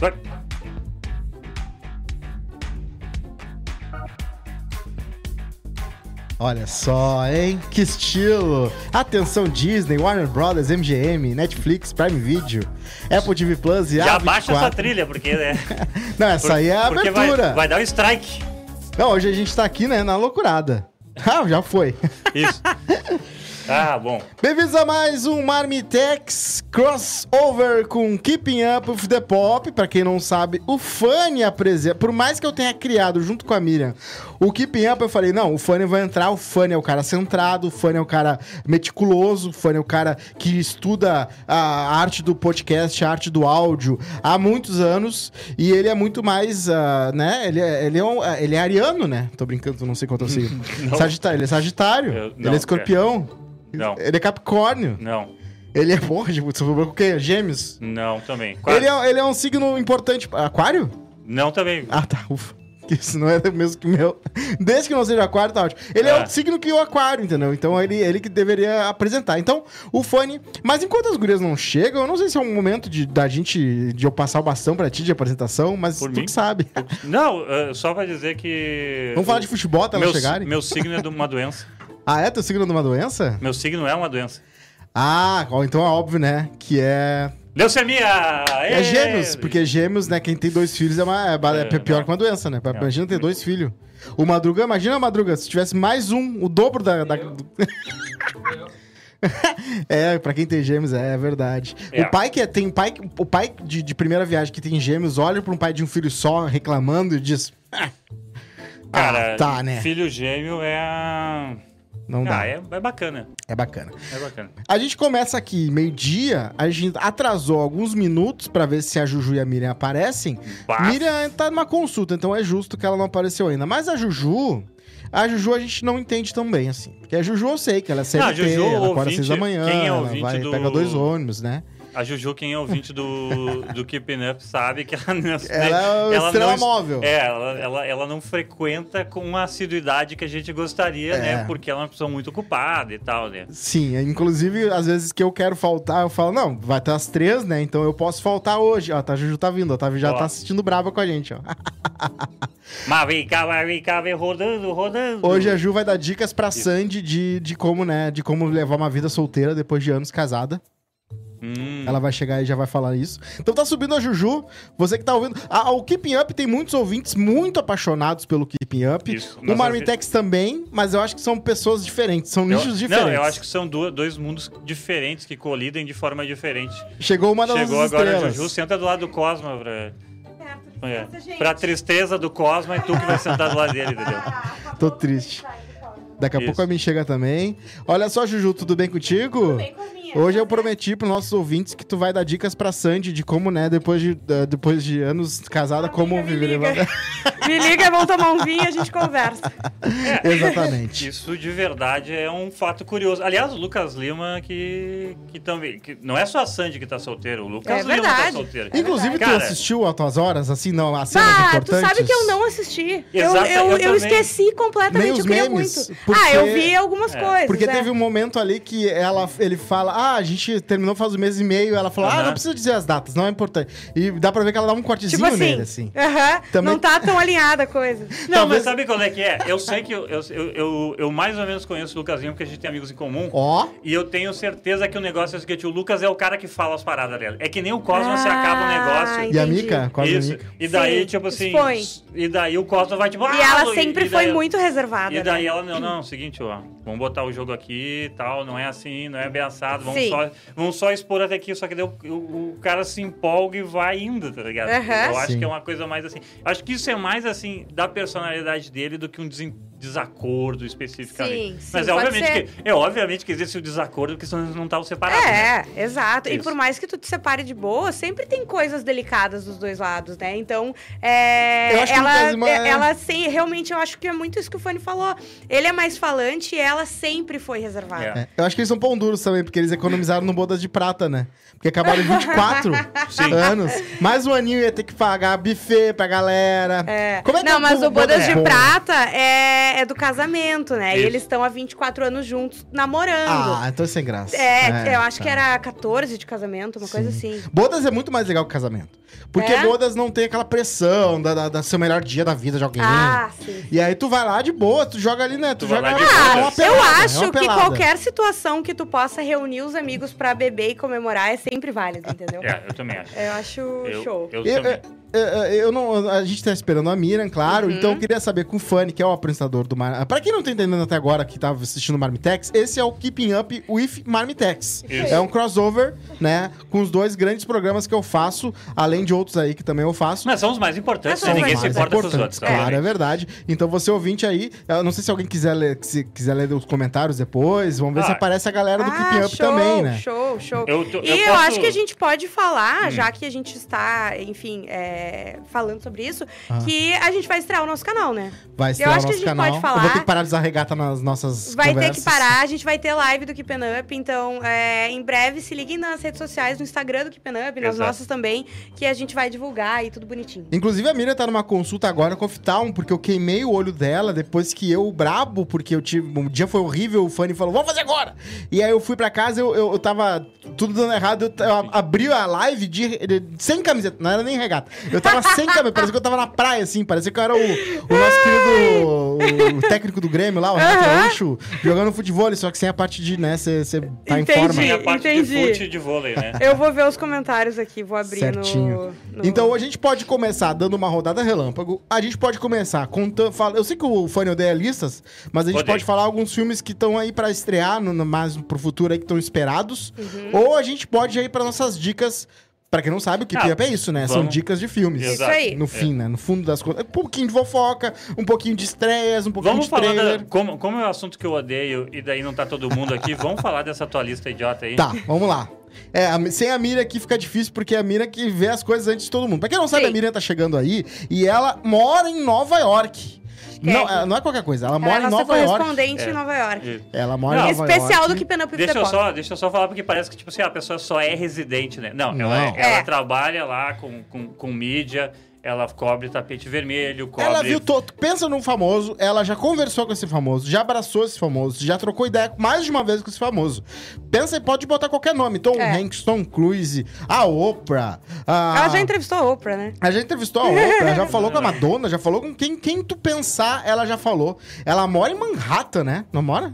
Vai. Olha só, hein? Que estilo! Atenção Disney, Warner Brothers, MGM, Netflix, Prime Video, Apple TV Plus e Já A24. baixa essa trilha, porque, né? Não, essa aí é a porque vai, abertura. vai dar um strike. Não, hoje a gente tá aqui, né, na loucurada. Ah, já foi. Isso. Ah, bom. Bem-vindos a mais um Marmitex crossover com Keeping Up with the Pop. Pra quem não sabe, o Fanny apresenta. Por mais que eu tenha criado junto com a Miriam o Keeping Up, eu falei: não, o Fanny vai entrar. O Fanny é o cara centrado, o Fanny é o cara meticuloso, o Fanny é o cara que estuda a arte do podcast, a arte do áudio há muitos anos. E ele é muito mais, ah, né? Ele é, ele, é um- ele é ariano, né? Tô brincando, não sei quanto eu. Não. Sagitário, ele é Sagitário. Eu- ele não, é escorpião. Não. Ele é Capricórnio. Não. Ele é porra, você falou com o quê? Gêmeos. Não, também. Quase. Ele é, ele é um signo importante. Aquário? Não, também. Ah, tá. Ufa. Que Isso não é o mesmo que o meu. Desde que não seja aquário, tá ótimo. Ele é, É. o signo que o aquário, entendeu? Então ele, ele que deveria apresentar. Então, o fone. Mas enquanto as gurias não chegam, eu não sei se é um momento de, da gente. de eu passar o bastão pra ti de apresentação, mas Por tu mim? que sabe. Não, eh, só pra dizer que. Vamos falar de futebol até meu, elas chegarem? Meu signo é de uma doença. Ah, é? Teu signo de uma doença? Meu signo é uma doença. Ah, então é óbvio, né? Que é. Leucemia! É gêmeos, porque gêmeos, né? Quem tem dois filhos é, uma, é, é É, pior que uma doença, né? Não. Imagina ter dois filhos. O Madruga, imagina Madruga, se tivesse mais um, o dobro da. da- do- é, pra quem tem gêmeos, é, é verdade. É. O pai que é- tem pai, o pai de, de primeira viagem que tem gêmeos olha pra um pai de um filho só reclamando e diz: "Ah, Cara, ah, tá, né? filho gêmeo é a. Não dá. Ah, é, é bacana. é bacana. É bacana. A gente começa aqui meio-dia, a gente atrasou alguns minutos pra ver se a Juju e a Miriam aparecem. Bah. Miriam tá numa consulta, então é justo que ela não apareceu ainda. Mas a Juju, a Juju a gente não entende tão bem, assim. Porque a Juju eu sei que ela é CLT, Não, a Juju, ela acorda às seis da manhã, quem é ela vai, do- pega dois ônibus, né? A Juju, quem é ouvinte do, do Keeping Up, sabe que ela não. Ela é o estrela móvel. É, ela, ela, ela não frequenta com a assiduidade que a gente gostaria, É. né? Porque ela é uma pessoa muito ocupada e tal, né? Sim, inclusive, às vezes que eu quero faltar, eu falo, não, vai ter as três, né? Então eu posso faltar hoje. Ó, tá, a Juju tá vindo, tá, já Ó. tá assistindo brava com a gente, ó. Mas vem cá, vai, vem cá, vem rodando, rodando. Hoje a Ju vai dar dicas pra Sandy de, de como, né, de como levar uma vida solteira depois de anos casada. Hum, Ela vai chegar e já vai falar isso. Então tá subindo a Juju. Você que tá ouvindo. Ah, o Keeping Up tem muitos ouvintes muito apaixonados pelo Keeping Up. Isso. O Marmitex também, mas eu acho que são pessoas diferentes, são nichos eu, diferentes. Não, eu acho que são du- dois mundos diferentes que colidem de forma diferente. Chegou uma das Chegou agora a estrelas. Juju, senta do lado do Cosma de é, gente. pra tristeza do Cosma e tu que vai sentar do lado dele, entendeu? Tô triste. Daqui a Isso. pouco a mim chega também. Olha só, Juju, tudo bem contigo? Tudo bem com as minhas. Hoje eu prometi pros nossos ouvintes que tu vai dar dicas pra Sandy de como, né, depois de, eh, depois de anos casada, Amiga, como me viver. liga. Me liga, vamos tomar um vinho e a gente conversa. Exatamente. Isso de verdade é um fato curioso. Aliás, o Lucas Lima que, que também. Que não é só a Sandy que tá solteira, o Lucas É Lima verdade. tá solteiro. Inclusive, tu Cara, assistiu Altas Horas, assim, não, as cenas Ah, tu sabe que eu não assisti. Eu, Exato, eu, eu eu esqueci completamente, Nem os eu queria memes, muito. porque- Ah, eu vi algumas É. coisas. Porque é. teve um momento ali que ela, ele fala, ah, a gente terminou faz um mês e meio, ela falou, ah, não precisa dizer as datas, não é importante. E dá pra ver que ela dá um cortezinho Tipo assim, nele, assim. aham, Também- não tá tão alinhada a coisa. Não, Talvez- mas sabe qual é que é? Eu sei que eu, eu, eu, eu, mais ou menos conheço o Lucas Lima porque a gente tem amigos em comum. Ó, E eu tenho certeza que o negócio é o seguinte: o Lucas é o cara que fala as paradas dela. É que nem o Cosmo se Ah, acaba o negócio. e a entendi. Mica? Quase a Isso. Mica. E daí, Sim, tipo assim. expõe. E daí o Cosmo vai tipo. E "Ah, ela sempre e foi muito reservada. E daí né? ela, não, não, seguinte, ó, vamos botar o jogo aqui e tal, não é assim, não é assado, vamos, Sim. só, vamos só expor até aqui, só que daí o, o- o cara se empolga e vai indo, tá ligado? Aham. Eu acho Sim. que é uma coisa mais assim, acho que isso é mais assim, da personalidade dele do que um desen- desacordo específico ali. Sim, sim, Mas é obviamente, ser. que, é obviamente que existe o desacordo, porque senão eles não estavam separados, né? É, exato. E Isso. por mais que tu te separe de boa, sempre tem coisas delicadas dos dois lados, né? Então, é, Eu acho que o ela, Lima é- ela sim, realmente eu acho que é muito isso que o Fanny falou. Ele é mais falante e ela sempre foi reservada. É. é. eu acho que eles são pão duros também, porque eles economizaram no Bodas de Prata, né? Porque acabaram em 24 Sim. anos. Mais um aninho ia ter que pagar buffet pra galera. É. Como é que não, é mas o Bodas de bom? Prata é, é, é do casamento, né? E Isso. eles estão há 24 anos juntos, namorando. Ah, então é sem graça. é, eu acho tá. que era 14 de casamento, uma coisa assim. Bodas é muito mais legal que casamento. Porque É? bodas não tem aquela pressão da, da, da ser o melhor dia da vida de alguém. Ah, sim. E aí tu vai lá de boa, tu joga ali, né? Tu, Tu joga é uma Ah, pelada, eu é acho que qualquer situação que tu possa reunir os amigos pra beber e comemorar é sempre válido, entendeu? É, eu também acho. Eu acho Eu, show. eu Eu, também. eu, eu- eu não, a gente tá esperando a Miriam, claro. Uhum. Então eu queria saber com o Fanny, que é o apresentador do Mar... Pra quem não tá entendendo até agora, que tava assistindo o Marmitex, esse é o Keeping Up with Marmitex. Isso. É um crossover, né? Com os dois grandes programas que eu faço, além de outros aí que também eu faço. Mas são os mais importantes, São né? os Ninguém mais se importa com os importantes, outros. Claro, é verdade. Então você ouvinte aí, eu não sei se alguém quiser ler, se quiser ler os comentários depois, vamos ver Ah. se aparece a galera do Keeping Up show, também, né? Show, show. Eu tô- e eu eu, posso- acho que a gente pode falar, Hum. já que a gente está, enfim, é, falando sobre isso, Ah. que a gente vai estrear o nosso canal, né? Vai estrear acho o que a nosso gente canal. pode falar. Eu vou ter que parar de usar regata nas nossas Vai conversas. ter que parar, a gente vai ter live do Keep Up, então é, em breve se liguem nas redes sociais, no Instagram do Keep Up, nas Exato. nossas também, que a gente vai divulgar e tudo bonitinho. Inclusive, a Miriam tá numa consulta agora com o Oftalmo, porque eu queimei o olho dela depois que eu, brabo, porque eu tive. Um dia foi horrível, o Fanny falou, vamos fazer agora! E aí eu fui pra casa, eu, eu, eu tava tudo dando errado, eu, eu abri a live de, de- sem camiseta, não era nem regata. Eu tava sem camiseta, parecia que eu tava na praia, assim, parecia que eu era o, o nosso querido o, o técnico do Grêmio lá, o Renato Aham. Gaúcho, jogando futebol, só que sem a parte de, né, você tá em Entendi. forma. Tem a parte Entendi. de fute de vôlei, né? Eu vou ver os comentários aqui, vou abrir Certinho. no, no... Então a gente pode começar dando uma rodada relâmpago. A gente pode começar contando. Fala, eu sei que o Fanny odeia listas, mas a gente Odeio. pode falar alguns filmes que estão aí pra estrear, no, no- mais pro futuro aí, que estão esperados. Uhum. Ou a gente pode ir para nossas dicas. Pra quem não sabe, o Keep Ah, Up é isso, né? São vamos. dicas de filmes. Isso aí. No fim, né? No fundo das contas. Um pouquinho de fofoca, um pouquinho de estreias, um pouquinho Vamos de falar trailer. da, como, como é um assunto que eu odeio e daí não tá todo mundo aqui, vamos falar dessa tua lista idiota aí. Tá, vamos lá. É, a- sem a Miriam aqui fica difícil, porque é a Miriam que vê as coisas antes de todo mundo. Pra quem não sabe, Sim. a Miriam tá chegando aí e ela mora em Nova York. Não, é, não é qualquer coisa, ela Ela mora é em Nova York. correspondente É. em Nova York. E- Ela mora Não, em Nova Especial York. do Keep Up with Deixa eu, só, deixa eu só falar, porque parece que, tipo assim, a pessoa só é residente, né? Não, Não. Ela, ela É. trabalha lá com, com, com mídia, ela cobre tapete vermelho, cobre... Ela viu todo. Pensa num famoso, ela já conversou com esse famoso, já abraçou esse famoso, já trocou ideia mais de uma vez com esse famoso. Pensa e pode botar qualquer nome. Tom É. Hanks, Tom Cruise, a Oprah. A... Ela já entrevistou a Oprah, né? A gente entrevistou a Oprah, já falou com a Madonna, já falou com quem, quem tu pensar, ela já falou. Ela mora em Manhattan, né? Não mora?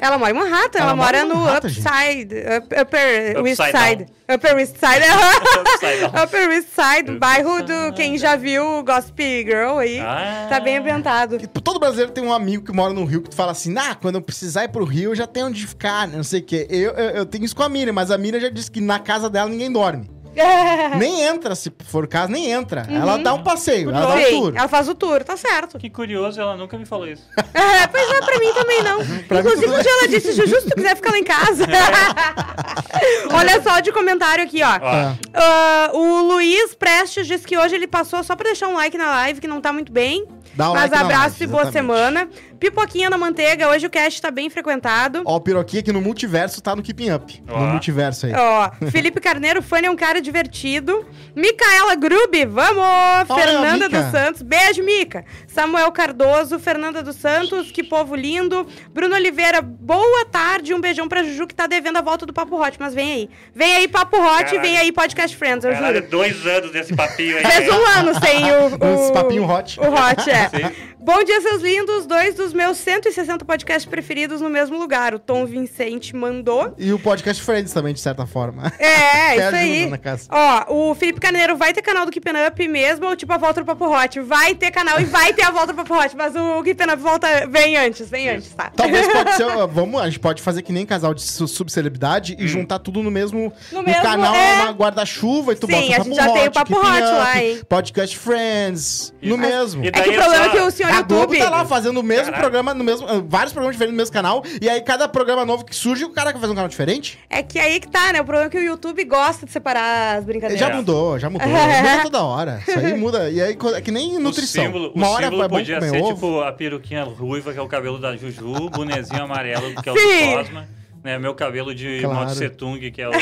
Ela mora em Manhattan, ela, Ela mora mora no Upside, up- Upper West Side. Upper West Side. Upper West Side, bairro do quem já viu Gossip Girl aí. Ah. Tá bem ambientado. Que Todo brasileiro tem um amigo que mora no Rio que tu fala assim, ah, quando eu precisar ir pro Rio, eu já tenho onde ficar, né? não sei o quê. Eu, eu, eu tenho isso com a Miriam, mas a Miriam já disse que na casa dela ninguém dorme. nem entra, se for o caso, nem entra. Ela dá um passeio, ela dá um tour. ela faz o tour, tá certo. Que curioso, ela nunca me falou isso. É, pois é, pra mim também não. Inclusive, um dia ela disse, Juju, se tu quiser ficar lá em casa. Olha só de comentário aqui, ó. Ah. Ah, o Luiz Prestes disse que hoje ele passou só pra deixar um like na live, que não tá muito bem. Dá um Mas like abraço e boa semana. Pipoquinha na manteiga, hoje o cast tá bem frequentado. Ó, o piroquinha aqui no multiverso tá no Keeping Up. Ó. No multiverso aí. Ó, Felipe Carneiro, fã é um cara divertido. Micaela Grube, vamos! Olha, Fernanda Mica. dos Santos, beijo, Mica. Samuel Cardoso, Fernanda dos Santos, que povo lindo. Bruno Oliveira, boa tarde. Um beijão pra Juju, que tá devendo a volta do Papo Hot, mas vem aí. Vem aí, Papo Hot, Caralho. vem aí, Podcast Friends, eu Caralho, juro. dois anos desse papinho aí. Fez um ano sem o. o Esse papinho hot. O hot, é. Sim. Bom dia, seus lindos. Dois dos meus 160 podcasts preferidos no mesmo lugar. O Tom Vincente mandou. E o podcast Friends também, de certa forma. É, isso aí. Ó, o Felipe Carneiro vai ter canal do Keeping Up mesmo, ou tipo a volta do Papo Hot? Vai ter canal e vai ter a volta do Papo Hot, mas o Keeping Up volta, vem antes, vem antes, tá? Talvez pode ser. Vamos, a gente pode fazer que nem casal de su- subcelebridade e juntar tudo no mesmo. No No, mesmo, canal, é. uma guarda-chuva e tu Sim, bota o a Papo gente já tem o Hot, Papo Hot Up, lá, hein? Podcast Friends. No mesmo. e É que daí o problema é que o senhor A Globo YouTube. tá lá fazendo o mesmo Caralho. programa, no mesmo, uh, vários programas diferentes no mesmo canal, e aí cada programa novo que surge, o cara quer fazer um canal diferente. É que aí que tá, né? O problema é que o YouTube gosta de separar as brincadeiras. Já mudou, já mudou. muda toda hora. Isso aí muda. E aí é que nem nutrição. O símbolo, Uma hora é bom podia comer ser ovo. tipo a peruquinha ruiva, que é o cabelo da Juju, o bonezinho amarelo, que é o Sim. do Cosma. Né? Meu cabelo de Claro. Mao Tse Tung, que é, o,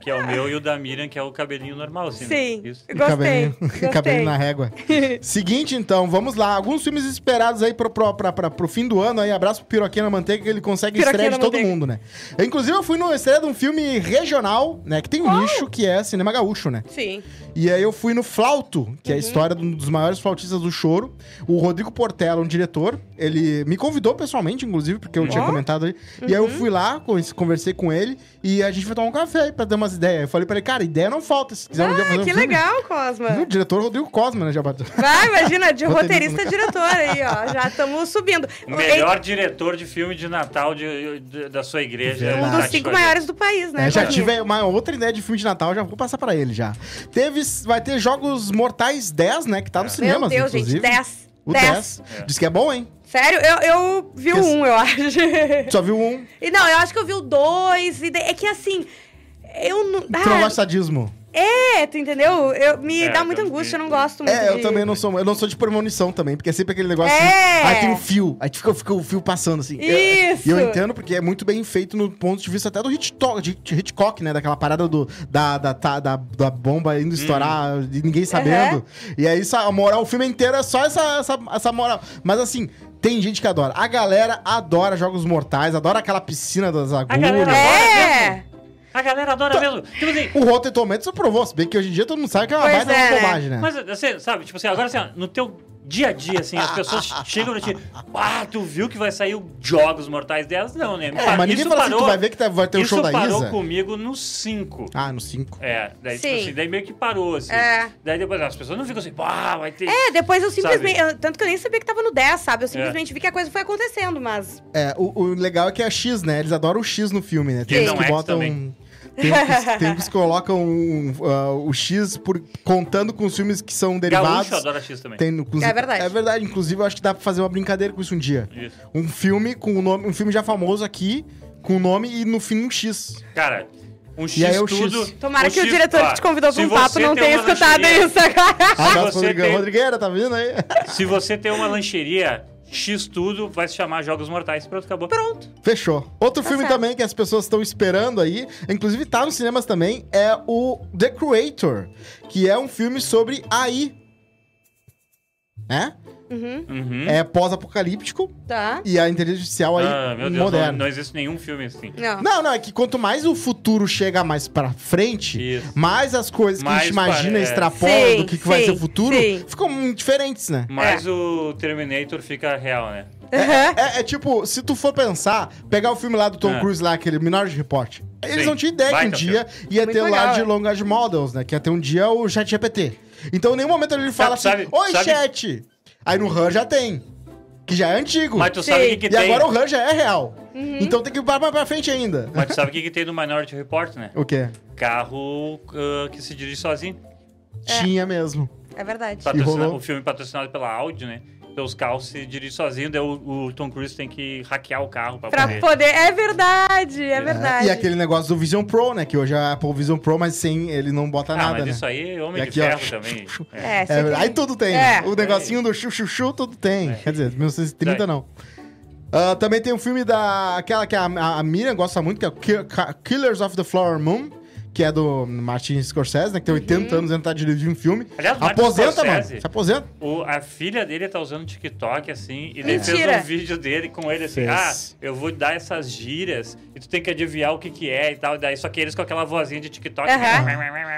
que é o meu, e o da Miriam, que é o cabelinho normal, assim. né? Sim, Isso. gostei. Cabelinho, gostei. cabelinho na régua. Seguinte, então, vamos lá. Alguns filmes esperados aí pro, pro, pra, pra- pro fim do ano aí. Abraço pro Piroquinha na Manteiga, que ele consegue Piroquinha estreia de todo Manteiga. mundo, né? Eu, inclusive, eu fui no estreia de um filme regional, né? Que tem um nicho que é cinema gaúcho, né? Sim. E aí eu fui no Flauto, que é Uhum. a história de um dos maiores flautistas do choro. O Rodrigo Portela, um diretor, ele me convidou pessoalmente, inclusive, porque eu tinha Ó. comentado aí. E aí eu fui lá, con- conversei com ele e a gente foi tomar um café aí pra ter umas ideias. Eu falei pra ele, cara, ideia não falta. Se quiser um dia fazer Ah, um que filme. legal, E O Cosma. diretor Rodrigo Cosma, né, já bateu. Vai, imagina, de Roteirista roteirista diretor aí, ó. Já estamos subindo. O melhor diretor de filme de Natal de, de- da sua igreja. Um dos cinco maiores do país, né? É, já tive uma outra ideia de filme de Natal, já vou passar pra ele já. Teve, vai ter Jogos Mortais 10, né, que tá É. cinemas, Meu Deus, inclusive. gente, 10. O 10. 10. É. Diz que é bom, hein? Sério, eu, eu vi o um, eu acho. Só viu um. e não, eu acho que eu vi o dois. E daí- é que assim, eu não. Tu não gosta Ah, de sadismo. é, tu entendeu? Eu, me É, dá muita eu- angústia, eu não gosto muito. É, eu de- também não sou. Eu não sou de premonição também, porque é sempre aquele negócio É. assim. Aí tem um fio. Aí fica, fica o fio passando assim. Isso. E eu entendo porque é muito bem feito no ponto de vista até do Hitchcock, de, de Hitchcock né? Daquela parada do, da, da, tá- da, da bomba indo estourar e ninguém sabendo. E aí a moral, o filme inteiro é só essa, essa, essa moral. Mas assim. Tem gente que adora. A galera adora Jogos Mortais, adora aquela piscina das agulhas. galera- É! A galera adora mesmo. Tipo assim, O Rotten Tomatoes provou, se bem que hoje em dia todo mundo sabe que é uma baita é, né? bobagem, né? Mas você sabe, tipo assim, agora assim, ó, no teu dia a dia, assim, as pessoas chegam pra ti, ah, tu viu que vai sair o Jogos Mortais 10? Não, né? É, mas ninguém Isso fala assim, parou- tu vai ver que tá- vai ter o isso show da parou Isa. comigo no 5. Ah, no 5. É, daí, tipo Sim. assim, daí meio que parou, assim. É. Daí depois as pessoas não ficam assim, pá, vai ter... É, depois eu simplesmente. Eu- tanto que eu nem sabia que tava no 10, sabe? Eu É. simplesmente vi que a coisa foi acontecendo, mas. É, o, o legal é que é X, né? Eles adoram o X no filme, né? Tem Não que é botam. também. Tem uns que, tem uns que colocam um, ah, o X por, contando com os filmes que são derivados. Gaúcho adora X também. Tem, inclusive- É verdade. É verdade. Inclusive, eu acho que dá pra fazer uma brincadeira com isso um dia. Isso. Um filme com o nome. Um filme já famoso aqui, com o nome e no fim um X. Cara, um X E aí é o tudo... X. Tomara um que o X, diretor ó, que te convidou pra um papo não tenha escutado lancheria- isso agora. Rodrigueira. tem- Rodrigueira, tá vindo aí? Se você tem uma lancheria, X tudo vai se chamar Jogos Mortais. Pronto, acabou. Pronto. Fechou. Outro Tá filme certo. também que as pessoas estão esperando aí, inclusive tá nos cinemas também, é o The Creator, que é um filme sobre AI. Né? Uhum. Uhum. É pós-apocalíptico Tá. e a inteligência artificial aí Ah, meu Deus, não, moderna. não existe nenhum filme assim. Não. Não, não, é que quanto mais o futuro chega mais pra frente, Isso. mais as coisas que a gente Mais imagina pare- extrapolam Sim, do que, que vai ser o futuro, sim. ficam muito diferentes, né? Mas o Terminator fica real, né? Aham. É, é tipo, se tu for pensar, pegar o filme lá do Tom É. Cruise lá, aquele Minority Report. Eles Sim, não tinham ideia que um dia ia Muito ter legal, lá de é. Language Models, né? Que ia ter um dia o chat GPT. Então, em nenhum momento ele fala Sabe- assim, Oi, sabe- chat! Aí no RAM já tem. Que já é antigo. Mas tu Sim. sabe o que, que e tem. agora o RAM já é real. Uhum. Então tem que ir pra, mais pra frente ainda. Mas tu sabe o que, que tem no Minority Report, né? O quê? Carro ah, que se dirige sozinho. Tinha mesmo. É verdade. Patrocina- o filme patrocinado pela Audi, né? Pelos carros se dirigem sozinho, daí o, o Tom Cruise tem que hackear o carro pra, Pra poder. poder. É verdade, é verdade. E aquele negócio do Vision Pro, né? Que hoje é Apple Vision Pro, mas sem ele não bota Ah, nada, mas né? isso aí é homem E de aqui, ó. ferro também. É. É, É, aí tudo tem. É. O negocinho do chuchu tudo tem. É. Quer dizer, 1930 É. não. Ah, também tem um filme da. Aquela que a, a, a Miriam gosta muito, que é Killers of the Flower Moon, que é do Martin Scorsese, né? Que tem 80 anos e tá dirigindo um filme. Aliás, Martin aposenta, Scorsese- mano. Se aposenta. O, a filha dele tá usando TikTok, assim, e ele fez um vídeo dele com ele assim, Fez. ah, eu vou dar essas gírias e tu tem que adivinhar o que que é e tal. e Daí, só que eles com aquela vozinha de TikTok. Aham.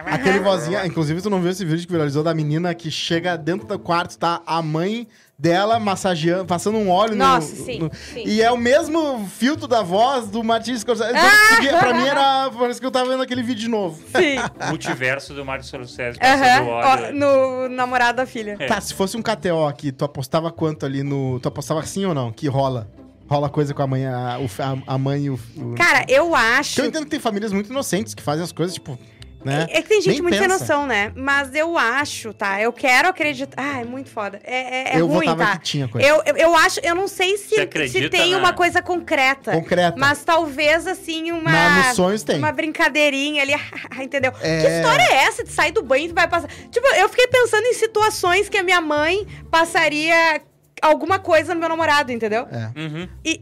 Aquele vozinha. Inclusive, tu não viu esse vídeo que viralizou da menina que chega dentro do quarto, tá a mãe dela massageando, passando um óleo Nossa, no. sim, no- sim. E é o mesmo filtro da voz do Martin Scorsese. Então, Ah! porque pra mim era. Parece que eu tava vendo aquele vídeo de novo. Sim. Multiverso do Martin Scorsese passando Aham. óleo. Ó, No namorado da filha. É. Tá, se fosse um KTO aqui, tu apostava quanto ali no. Tu apostava sim ou não? Que rola? Rola coisa com a mãe, a, a, a mãe e o. o... Cara, eu acho. Porque eu entendo que tem famílias muito inocentes que fazem as coisas, tipo. Né? É que tem gente Nem muito sem noção, né? Mas eu acho, tá? Eu quero acreditar. Ah, é muito foda. É, é, é Eu ruim, tá? que tinha coisa. Eu, eu, eu acho, eu não sei se, acredita se tem na- uma coisa concreta. Concreta. Mas talvez, assim, uma. Na- nos sonhos tem. Uma brincadeirinha ali, entendeu? É. Que história é essa de sair do banho e tu vai passar? Tipo, eu fiquei pensando em situações que a minha mãe passaria alguma coisa no meu namorado, entendeu? É. Uhum. E.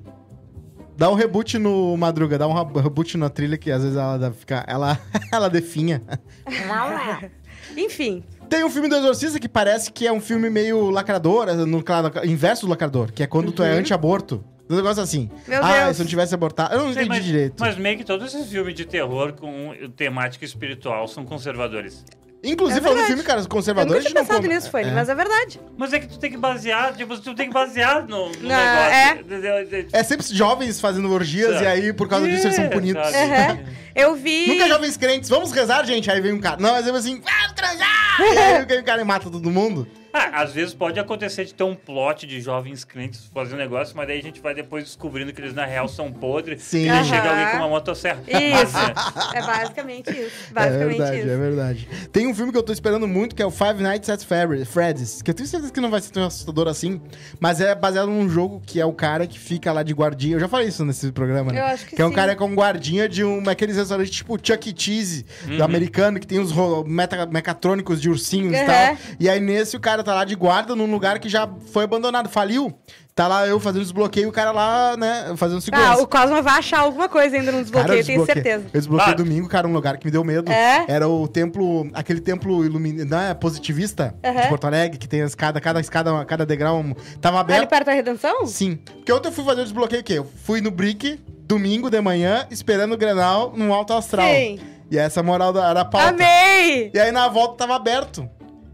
Dá um reboot no Madruga, dá um reboot na trilha que às vezes ela dá- fica. Ela, ela definha. Enfim. Tem um filme do Exorcista que parece que é um filme meio lacrador, no claro, inverso do lacrador, que é quando tu é anti-aborto. Um negócio assim. Uhum. Meu ah, Deus. se eu não tivesse abortado. Eu não Sei, entendi mas, direito. mas meio que todos esses filmes de terror com temática espiritual são conservadores. Inclusive, É falando do filme, cara, os Eu nunca conservadores. tinha não pensado comem- nisso, Fanny, é. mas é verdade. Mas é que tu tem que basear, tipo, tu tem que basear no, no Não, negócio. entendeu? É sempre jovens fazendo orgias Sabe? e aí, por causa disso, eles são É, punidos. sabe? Aham. Eu vi. Nunca jovens crentes, vamos rezar, gente. Aí vem um cara. Não, mas eu assim, vamos transar! e aí vem o cara e mata todo mundo. Ah, às vezes pode acontecer de ter um plot de jovens crentes fazendo negócio, mas daí a gente vai depois descobrindo que eles na real são podres. Sim. E Aham. chega alguém com uma motosserra. Isso. Mas, é, É basicamente isso. É Basicamente verdade, isso. é verdade. Tem um filme que eu tô esperando muito, que é o Five Nights at Freddy- Freddy's, que eu tenho certeza que não vai ser tão assustador assim, mas é baseado num jogo que é o cara que fica lá de guardinha. Eu já falei isso nesse programa, né? Eu acho que é um sim. cara com guardinha de um aqueles restaurantes tipo Chuck E. Cheese, do americano, que tem meta- mecatrônicos de ursinhos e Uhum. tal. E aí nesse o cara tá lá de guarda num lugar que já foi abandonado, faliu. Tá lá eu fazendo desbloqueio e o cara lá, né, fazendo segurança. Ah, o Cosmo vai achar alguma coisa ainda no desbloqueio, Cara, eu tenho certeza. Eu desbloqueei Ah. domingo, cara, um lugar que me deu medo. É? Era o templo, aquele templo iluminado, não é, positivista de. Porto Alegre, que tem a escada, cada escada, cada degrau um- tava Ali aberto. perto da redenção? Sim. Porque ontem eu fui fazer o desbloqueio o quê? Eu fui no Brick, domingo de manhã, esperando o Grenal num alto astral. Sim. E essa moral da, da pauta. Amei! E aí na volta tava aberto.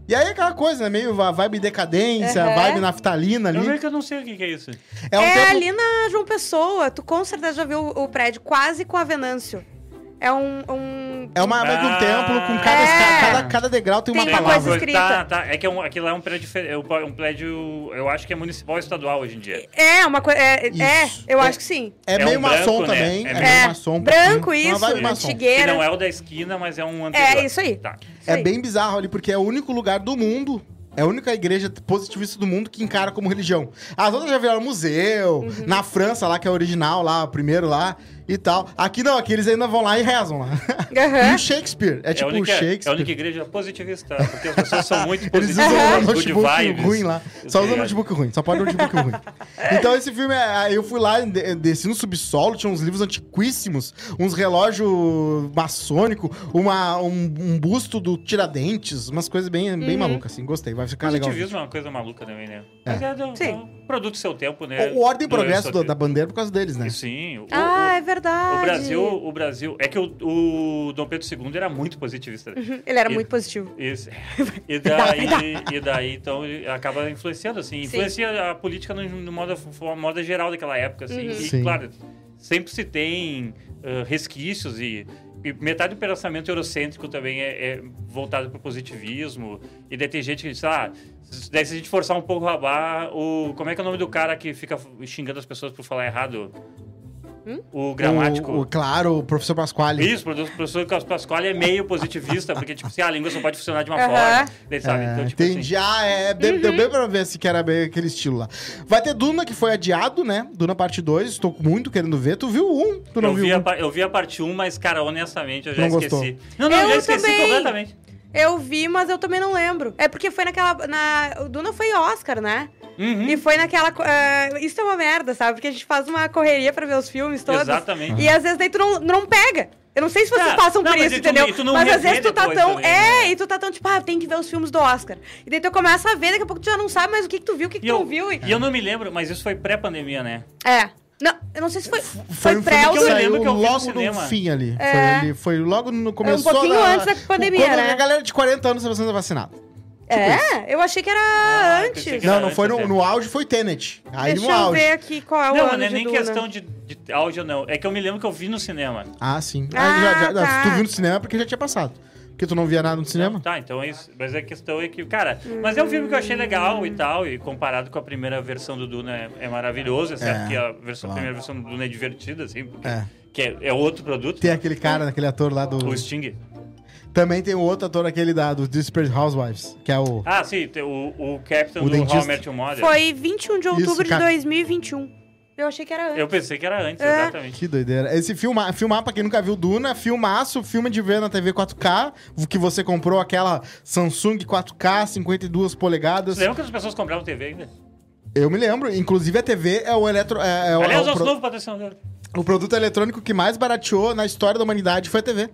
E aí aquela coisa, né? Meio vibe decadência, Aham. vibe naftalina eu ali. vejo que eu não sei o que que é isso. É um é templo... ali na João Pessoa. Tu com certeza já viu o, o prédio quase com a Venâncio. É um. um- É uma, que um Ah. templo com cada, É. cada, cada degrau tem uma Tem uma palavra. coisa escrita. Tá, tá. É que é um, aquilo é um prédio, difer- é um prédio, eu acho que é municipal ou estadual hoje em dia. É, uma coisa. É, é, eu É- acho que sim. É, É meio um maçom branco, né? também. É É, meio- É, maçom. um branco. Uma isso, maçom. Que não é o da esquina, mas é um anterior. É, isso aí. Tá. Isso É aí. bem bizarro ali, porque é o único lugar do mundo. É a única igreja positivista do mundo que encara como religião. As outras já viraram museu, Uhum. na França lá, que é o original lá, o primeiro lá e tal. Aqui não, aqui eles ainda vão lá e rezam lá. Aham. E o Shakespeare, é É, tipo única, é a Shakespeare. única igreja positivista, porque as pessoas são muito Eles positivas. usam um good notebook ruim lá. Só usam notebook ruim. Só pode notebook ruim. Então esse filme, é- eu fui lá, de- desci no subsolo, tinha uns livros antiquíssimos, uns relógios maçônicos, uma, um, um busto do Tiradentes, umas coisas bem, Uhum. bem malucas, assim. Gostei, vai ficar legal. Positivismo é uma coisa maluca também, né? Mas é, Sim. Produto do seu tempo, né? O Ordem e Progresso do- da bandeira por causa deles, né? Sim. O, Ah, o- é verdade. o Brasil, o Brasil... É que o, o Dom Pedro II era muito positivista. né? Ele era E- muito positivo. Isso. E daí, e daí, então, acaba influenciando, assim. Sim. Influencia a política no, no modo, modo geral daquela época, assim. Uhum. E, Sim. claro, sempre se tem ah, resquícios e, e metade do pensamento eurocêntrico também é, é voltado para o positivismo. E daí tem gente que diz, ah, daí se a gente forçar um pouco a barra, o... Como é que é o nome do cara que fica xingando as pessoas por falar errado? O gramático. O, o- claro, o professor Pasquale. Isso, o professor Pasquale é meio positivista, porque, tipo assim, a língua só pode funcionar de uma Aham. forma. Daí, sabe? É, então, tipo entendi. assim. Ah, é. Deu, deu bem pra ver se que era bem aquele estilo lá. Vai ter Duna, que foi adiado, né? Duna parte 2. Estou muito querendo ver. Tu viu um? Tu não Eu viu vi, a, um? pa- eu vi a parte 1, mas, cara, honestamente, eu já Não esqueci. gostou? Não, não, eu Eu já esqueci também. completamente. Eu vi, mas eu também não lembro. É porque foi naquela. Na, o Duna foi Oscar, né? Uhum. E foi naquela. ah, isso é uma merda, sabe? Porque a gente faz uma correria pra ver os filmes todos. Exatamente. E às vezes daí tu não, não pega. Eu não sei se vocês Tá, passam não, por isso, tu- entendeu? tu não mas às vezes tu tá tão. também, é, né? e tu tá tão tipo, ah, tem que ver os filmes do Oscar. E daí tu começa a ver, daqui a pouco tu já não sabe mais o que, que tu viu, o que, que tu eu, não viu. E... e eu não me lembro, mas isso foi pré-pandemia, né? É. Não, eu não sei se foi. Foi Foi, um pré filme que eu lembro que eu vi no logo no, cinema. fim ali. É. Foi, ali. foi logo no começo pouquinho antes da pandemia, quando né? a galera de 40 anos estava sendo vacinada. É? Eu achei que era Ah, eu antes. que Não, era não antes foi no, no auge, foi Tenet. Aí Deixa no eu auge. ver aqui qual é o não, não é nem Duna. questão de, de áudio, não. É que eu me lembro que eu vi no cinema. Ah, sim. Ah, Ah, já- já- tá. Tu viu no cinema é porque já tinha passado. Porque tu não via nada no cinema. Tá, então é isso. Mas a questão é que, cara, mas é um filme que eu achei legal e tal, e comparado com a primeira versão do Duna é, é maravilhoso, exceto É, que a, versão, a claro. primeira versão do Duna é divertida, assim, porque É. que é, é outro produto. Tem aquele cara, aquele ator lá do. O Sting. Também tem o outro ator, aquele da, do Desperate Housewives, que é o. Ah, sim, tem o, o Captain O do How I dentista. Met Your Mother. Foi 21 de outubro Isso, de cara. 2021. Eu achei que era antes. Eu pensei que era antes, É. exatamente. Que doideira. Esse filma, filmar, pra quem nunca viu Duna, filmaço, filme de ver na TV 4K, que você comprou aquela Samsung 4K, 52 polegadas. Você lembra que as pessoas compravam TV ainda? Eu me lembro. Inclusive a TV é o eletro. É, é o- é Aliás, o, nosso pro- novo patrocinador. o produto eletrônico que mais barateou na história da humanidade foi a TV.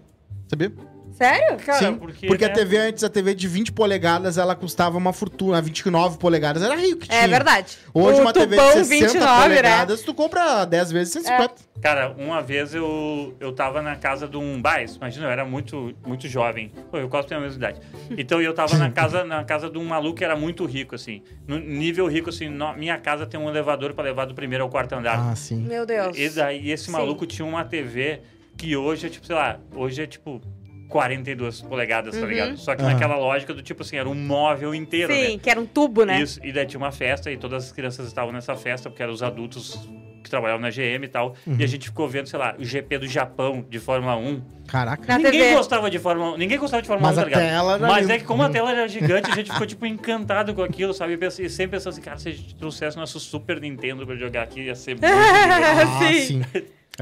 Sabia? Sério? Cara, Sim. porque, Porque, a né? TV antes, a TV de 20 polegadas, ela custava uma fortuna. A 29 polegadas era rico que tinha. É verdade. Hoje o uma TV de 60 29, polegadas, tu compra 10 vezes 150. Cara, uma vez eu, eu tava na casa de um bairro, imagina, eu era muito, muito jovem. Pô, eu quase tenho a mesma idade. Então eu tava na casa, na casa de um maluco que era muito rico, assim. No nível rico, assim, no- minha casa tem um elevador pra levar do primeiro ao quarto andar. Ah, sim. Meu Deus. E daí esse Sim. maluco tinha uma TV que hoje é tipo, sei lá, hoje é tipo 42 polegadas, tá Uhum. ligado? Só que Aham. naquela lógica do tipo assim, era um móvel inteiro, Sim, né? que era um tubo, né? Isso, e daí tinha uma festa e todas as crianças estavam nessa festa, porque eram os adultos que trabalhavam na GM e tal. Uhum. E a gente ficou vendo, sei lá, o GP do Japão de Fórmula 1. Caraca. Na ninguém TV. gostava de Fórmula 1, ninguém gostava de Fórmula Mas 1, a tá ligado? tela era Mas é que como a tela era gigante, a gente ficou, tipo, encantado com aquilo, sabe? E pensei- sempre pensando assim, cara, se a gente trouxesse nosso Super Nintendo pra jogar aqui, ia ser muito. Ah, Sim.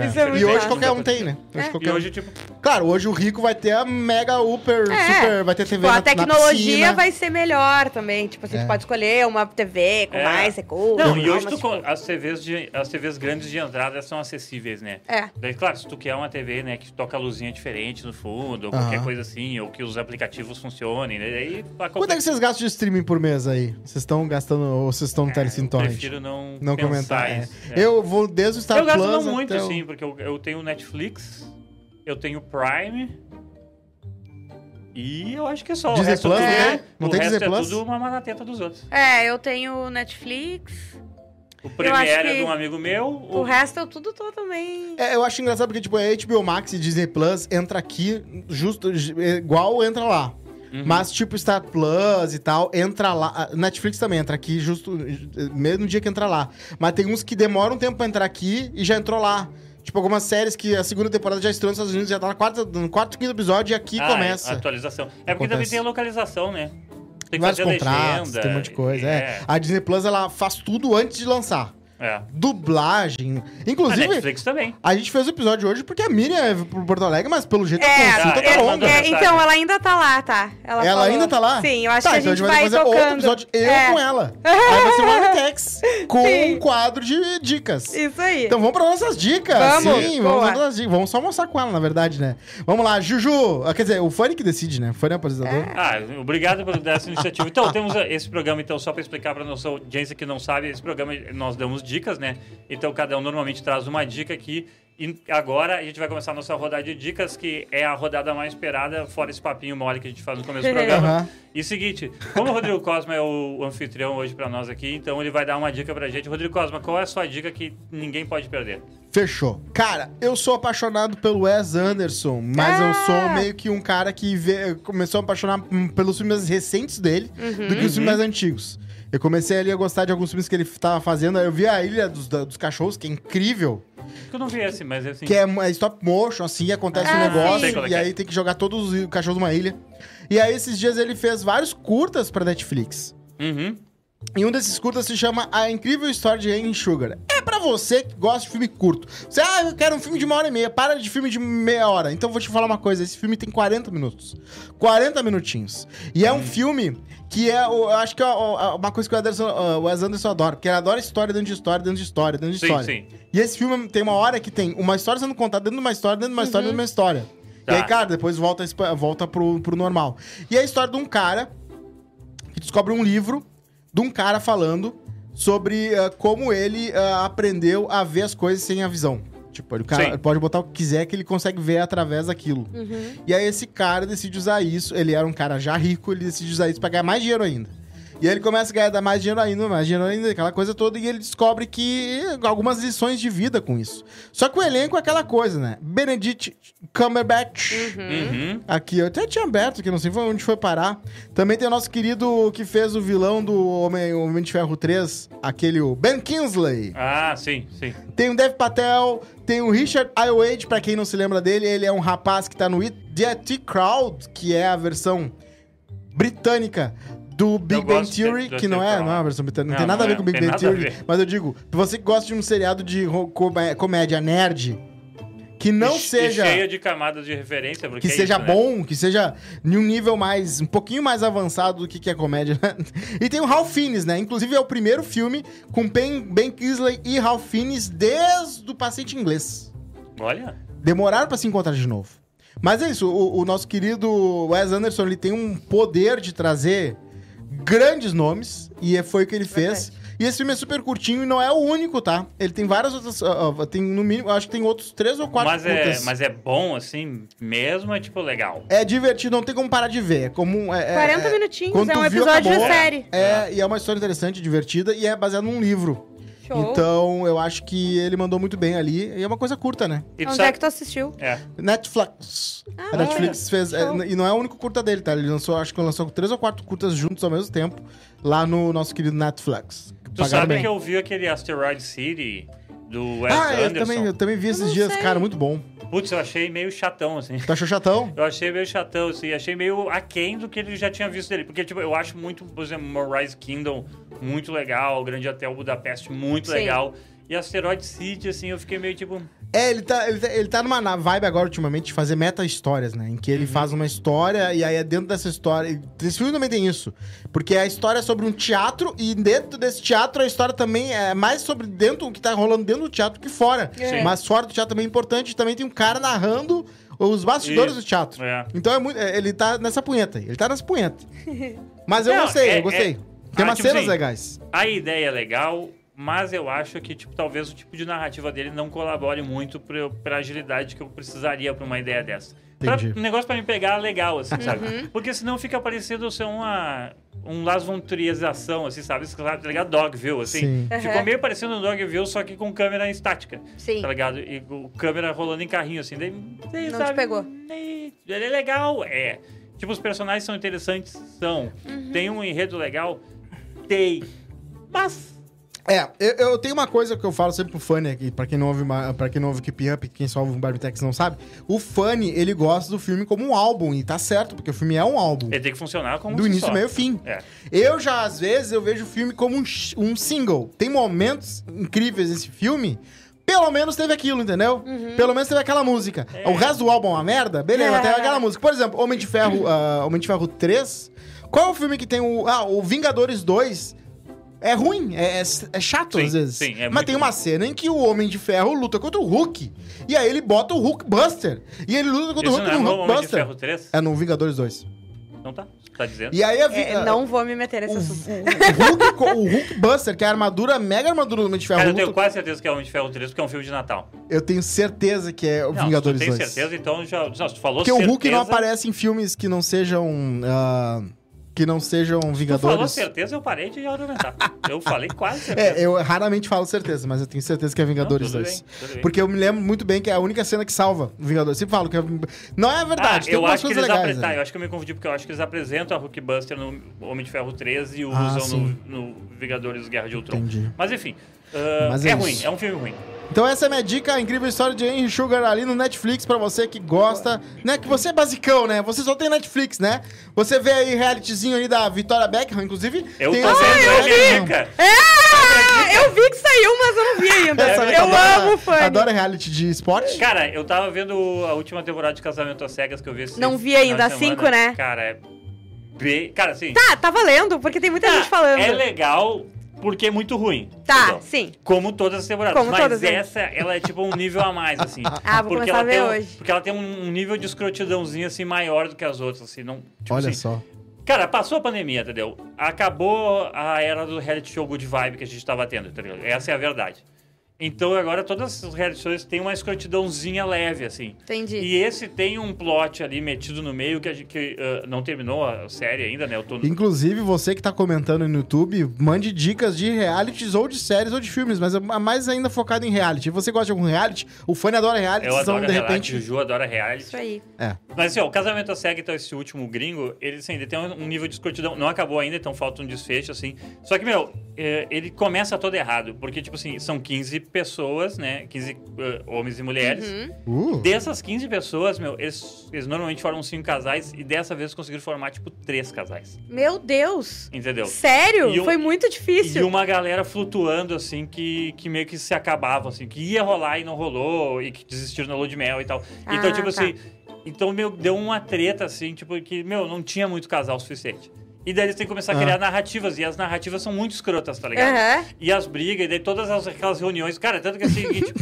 Sim. Isso é muito E hoje qualquer um tem, né? Hoje É. E qualquer um. hoje, tipo, Claro, hoje o rico vai ter a mega super, É. super, vai ter TV Tipo, na, a tecnologia piscina. vai ser melhor também. Tipo, assim, É. tu pode escolher uma TV com É. mais recursos. Não, e tal, hoje mas, tu co- tipo, as, TVs de, as TVs grandes de entrada são acessíveis, né? É. Daí, claro, se tu quer uma TV, né, que toca a luzinha diferente no fundo, ou qualquer Aham. coisa assim, ou que os aplicativos funcionem, né? Daí, Quanto é que vocês gastam de streaming por mês aí? Vocês estão gastando ou vocês estão no Telecine Eu Torrent? prefiro não, Não pensar comentar. é. isso, é. Eu vou desde o Star Eu gasto Plus não muito, até o- sim, porque eu, eu tenho Netflix, eu tenho Prime. E eu acho que é só. Disney o resto Plus, é, não tem? Não o tem resto Disney é Plus? tudo uma manateta dos outros. É, eu tenho Netflix. O Premiere é de um amigo meu. O resto eu tudo tô também. É, eu acho engraçado porque, tipo, a HBO Max e Disney Plus entra aqui justo é, igual entra lá. Uhum. Mas, tipo, Star Plus e tal, entra lá. Netflix também entra aqui justo mesmo dia que entra lá. Mas tem uns que demoram um tempo pra entrar aqui e já entrou lá. Tipo, algumas séries que a segunda temporada já estreou nos Estados Unidos, já tá na quarta, no quarto, quinto episódio e aqui Ah, começa. é, atualização. É porque também tem a localização, né? Tem que Vários fazer contratos, legenda. tem um monte de coisa. É. A Disney Plus, ela faz tudo antes de lançar. É. Dublagem. A Inclusive, Netflix também. a gente fez o episódio hoje porque a Miriam é pro Porto Alegre, mas pelo jeito a É, consulta é, tá ela longa. mandou É, mensagem. então, ela ainda tá lá, tá? Ela falou- ainda tá lá? Sim, eu acho tá, que a então gente a gente vai, fazer tocando. outro episódio, eu É. com ela. Aí vai ser uma Artex com Sim. um quadro de dicas. Isso aí. Então vamos para nossas dicas. Vamos, Sim, boa. vamos para nossas dicas. Vamos só almoçar com ela, na verdade, né? Vamos lá, Juju. Ah, Quer dizer, o Fanny que decide, né? O Fanny é o apresentador. Ah, obrigado por dar essa iniciativa. Então, temos a- esse programa, então, só para explicar para nossa audiência que não sabe, esse programa nós damos dicas, né? Então, cada um normalmente traz uma dica aqui. E agora a gente vai começar a nossa rodada de dicas, que é a rodada mais esperada, fora esse papinho mole que a gente faz no começo do programa. Aham. E seguinte, como o Rodrigo Cosma é o anfitrião hoje para nós aqui, então ele vai dar uma dica pra gente. Rodrigo Cosma, qual é a sua dica que ninguém pode perder? Fechou. Cara, eu sou apaixonado pelo Wes Anderson, mas eu Ah! sou meio que um cara que vê- começou a apaixonar hum, pelos filmes recentes dele do que os filmes mais antigos. Eu comecei ali a gostar de alguns filmes que ele tava fazendo. aí Eu vi a Ilha dos, da- dos Cachorros, que é incrível. Eu não vi esse, mas assim. Que é, é stop motion, assim, acontece um Ah, negócio sei qual é e que é. aí tem que jogar todos os cachorros numa ilha. E aí, esses dias, ele fez vários curtas pra Netflix. Uhum. E um desses curtas se chama A Incrível História de Amy Sugar. É pra você que gosta de filme curto. Você, ah, eu quero um filme de uma hora e meia. Para de filme de meia hora. Então eu vou te falar uma coisa. Esse filme tem 40 minutos. 40 minutinhos. E Hum. é um filme que é, o- eu acho que é uma coisa que o Anderson, o Wes Anderson adora. Porque ele adora história dentro de história, dentro de história, dentro de Sim, história. sim. E esse filme tem uma hora que tem uma história sendo contada dentro de uma história, dentro de uma história, dentro de uma história. Tá. E aí, cara, depois volta, volta pro, pro normal. E é a história de um cara que descobre um livro de um cara falando sobre ah, como ele ah, aprendeu a ver as coisas sem a visão. Tipo, ele, o cara ele pode botar o que quiser que ele consegue ver através daquilo. Uhum. E aí esse cara decide usar isso. Ele era um cara já rico, ele decide usar isso pra ganhar mais dinheiro ainda. E aí ele começa a ganhar mais dinheiro ainda, mais dinheiro ainda, aquela coisa toda, e ele descobre que algumas lições de vida com isso. Só que o elenco é aquela coisa, né? Benedict Cumberbatch. Uhum. Aqui, eu até tinha aberto, que não sei onde foi parar. Também tem o nosso querido que fez o vilão do Homem, Homem de Ferro 3, aquele o Ben Kingsley. Ah, sim, sim. Tem o Dev Patel, tem o Richard Ayoade, pra quem não se lembra dele, ele é um rapaz que tá no It The Crowd, que é a versão britânica do Big Bang Theory, que não é, não é uma versão britânica, não, tem nada a ver é, com Big tem Bang Theory, mas eu digo, você que gosta de um seriado de comé- comédia nerd, que não E- seja. Cheia de camadas de referência. Porque Que é seja isso, né? bom, que seja em um nível mais. um pouquinho mais avançado do que, que é comédia. né? E tem o Ralph Fiennes, né? Inclusive é o primeiro filme com Ben, ben Kingsley e Ralph Fiennes desde o paciente inglês. Olha. Demoraram pra se encontrar de novo. Mas é isso, o, o nosso querido Wes Anderson ele tem um poder de trazer grandes nomes, e é- foi o que ele fez. E esse filme é super curtinho e não é o único, tá? Ele tem várias outras. ah, tem no mínimo, acho que tem outros três ou quatro Mas é, curtas. mas é bom, assim, mesmo, é tipo legal. É divertido, não tem como parar de ver. É como. É, é- 40 é- minutinhos, quando é um tu viu, episódio de série. É, e é uma história interessante, divertida, e é baseado num livro. Show. Então, eu acho que ele mandou muito bem ali. E é uma coisa curta, né? Onde sabe- é que tu assistiu? É. Netflix. Ah, a Netflix fez. é, e não é o único curta dele, tá? Ele lançou, acho que lançou três ou quatro curtas juntos ao mesmo tempo, lá no nosso querido Netflix. Tu Pagaram sabe bem. que eu vi aquele Asteroid City do Wes Ah, eu Anderson? também, eu também vi esses dias, sei. cara, muito bom. Putz, eu achei meio chatão, assim. Tu achou chatão? Eu achei meio chatão, assim, achei meio aquém do que ele já tinha visto dele. Porque, tipo, eu acho muito, por exemplo, Moonrise Kingdom muito legal, Grande Hotel Budapeste muito Sim. legal. E Asteroid City, assim, eu fiquei meio tipo. É, ele tá, ele tá, ele tá numa vibe agora, ultimamente, de fazer meta-histórias, né? Em que ele faz uma história e aí é dentro dessa história. Esse filme também tem isso. Porque a história é sobre um teatro e dentro desse teatro a história também é mais sobre dentro o que tá rolando dentro do teatro que fora. Sim. Mas fora do teatro também é importante. Também tem um cara narrando os bastidores Isso. do teatro. É. Então é muito, é, ele tá nessa punheta. aí, Ele tá nessa punheta. Mas eu Não, gostei, é- eu gostei. é- Tem Ah, umas tipo cenas assim, legais. A ideia é legal, mas eu acho que, tipo, talvez o tipo de narrativa dele não colabore muito pra, pra agilidade que eu precisaria pra uma ideia dessa. Pra, um negócio pra me pegar legal, assim, Uhum. sabe? Porque senão fica parecendo ser uma. Um Las Vontriazação, assim, sabe? Tá ligado? Dogville, assim. Sim. Uhum. Ficou meio parecendo um Dogville, só que com câmera estática. Sim. Tá ligado? E o câmera rolando em carrinho, assim. Daí, daí, Não te sabe? pegou. Daí, Ele é legal, é. Tipo, os personagens são interessantes, são. Uhum. Tem um enredo legal, tem. Mas. É, eu, eu tenho uma coisa que eu falo sempre pro Fanny aqui, pra quem não ouve, pra quem não ouve Keep Up, quem só ouve o Barbitex não sabe. O Fanny, ele gosta do filme como um álbum, e tá certo, porque o filme é um álbum. Ele tem que funcionar como Do si início, só. meio, fim. É. Eu já, às vezes, eu vejo o filme como um, um single. Tem momentos incríveis nesse filme. Pelo menos teve aquilo, entendeu? Pelo menos teve aquela música. É. O resto do álbum é uma merda? Beleza, É. teve aquela música. Por exemplo, Homem de Ferro, ah, Homem de Ferro 3. Qual é o filme que tem o. Ah, o Vingadores 2. É ruim, é, é- é chato Sim, às vezes. sim, é Mas tem uma ruim. cena em que o Homem de Ferro luta contra o Hulk. E aí ele bota o Hulk Buster. E ele luta contra o Isso Hulk não é no Homem de Buster. Ferro 3? É no Vingadores 2. Não tá? Tá dizendo? E aí a, É, não vou me meter nesse o, assunto. o Hulk, o Hulk Buster, que é a armadura, a mega armadura do Homem de Ferro. Cara, eu tenho quase certeza que é Homem de Ferro 3, porque é um filme de Natal. eu tenho certeza que é o Não, Vingadores se tu 2. tem certeza, então já... Não, tu falou Porque o Hulk não certeza- aparece em filmes que não sejam. ah, que não sejam Tu falou Vingadores. certeza, eu parei de argumentar. eu falei quase certeza. É, eu raramente falo certeza, mas eu tenho certeza que é Vingadores Não, tudo 2. bem, bem. Porque eu me lembro muito bem que é a única cena que salva o Vingadores. Sempre falo que é... Não é Ah, verdade, tem eu acho que eles legais. apresentam. ali. eu acho que eu me confundi, porque eu acho que eles apresentam a Hulkbuster no Homem de Ferro 13 e o Ah, usam no, no Vingadores Guerra de Ultron. Entendi. Mas enfim, ah, Mas é, é ruim, é um filme ruim. Então essa é a minha dica, a incrível história de Henry Sugar ali no Netflix pra você que gosta, né? Que você é basicão, né? Você só tem Netflix, né? Você vê aí realityzinho ali da Vitória Beckham, inclusive. Eu tem tô essa- vendo, é dica. Eu vi que saiu, mas eu não vi ainda. Essa eu adora- amo fã. Adora reality de esporte. Cara, eu tava vendo a última temporada de Casamento às Cegas que eu vi esse Não vi ainda, a semana. cinco, né? Cara, é. Cara, assim. Tá, tá valendo, porque tem muita tá, gente falando. É legal porque é muito ruim. Tá, entendeu? sim. Como todas as temporadas. Como mas todas, essa, ela é tipo um nível a mais, assim. Ah, vou porque começar ela a ver tem um- hoje. Porque ela tem um nível de escrotidãozinho, assim, maior do que as outras, assim. Não, tipo Olha assim, só. Cara, passou a pandemia, entendeu? Acabou a era do reality show good vibe que a gente tava tendo, entendeu? Essa é a verdade. Então agora todas as reality shows têm uma escrotidãozinha leve, assim. Entendi. E esse tem um plot ali metido no meio que, a gente, que ah, não terminou a série ainda, né? Eu tô... Inclusive, você que tá comentando no YouTube, mande dicas de realities ou de séries ou de filmes, mas é mais ainda focado em reality. Você gosta de algum reality? O fã adora reality, Eu então adoro de reality, repente. Juju adora reality. Isso aí. É. Mas assim, ó, o Casamento à Cega, então, esse último gringo, ele, assim, ele tem um um nível de escrotidão. Não acabou ainda, então falta um desfecho, assim. Só que, meu, é, ele começa todo errado. Porque, tipo assim, são 15 pessoas, né? 15 uh, homens e mulheres. Uhum. Uh. Dessas 15 pessoas, meu, eles, eles normalmente formam cinco casais e dessa vez conseguiram formar, tipo, três casais. Meu Deus! Entendeu? Sério? E um- Foi muito E difícil. uma galera flutuando, assim, que, que meio que se acabava, assim, que ia rolar e não rolou, e que desistiram na lua de mel e tal. então, Ah, tipo tá. assim, então, meu, deu uma treta, assim, tipo, que, meu, não tinha muito casal o suficiente. E daí eles têm que começar a Ah. criar narrativas, e as narrativas são muito escrotas, tá ligado? Aham. E as brigas, e daí todas as- aquelas reuniões. Cara, tanto que é o seguinte: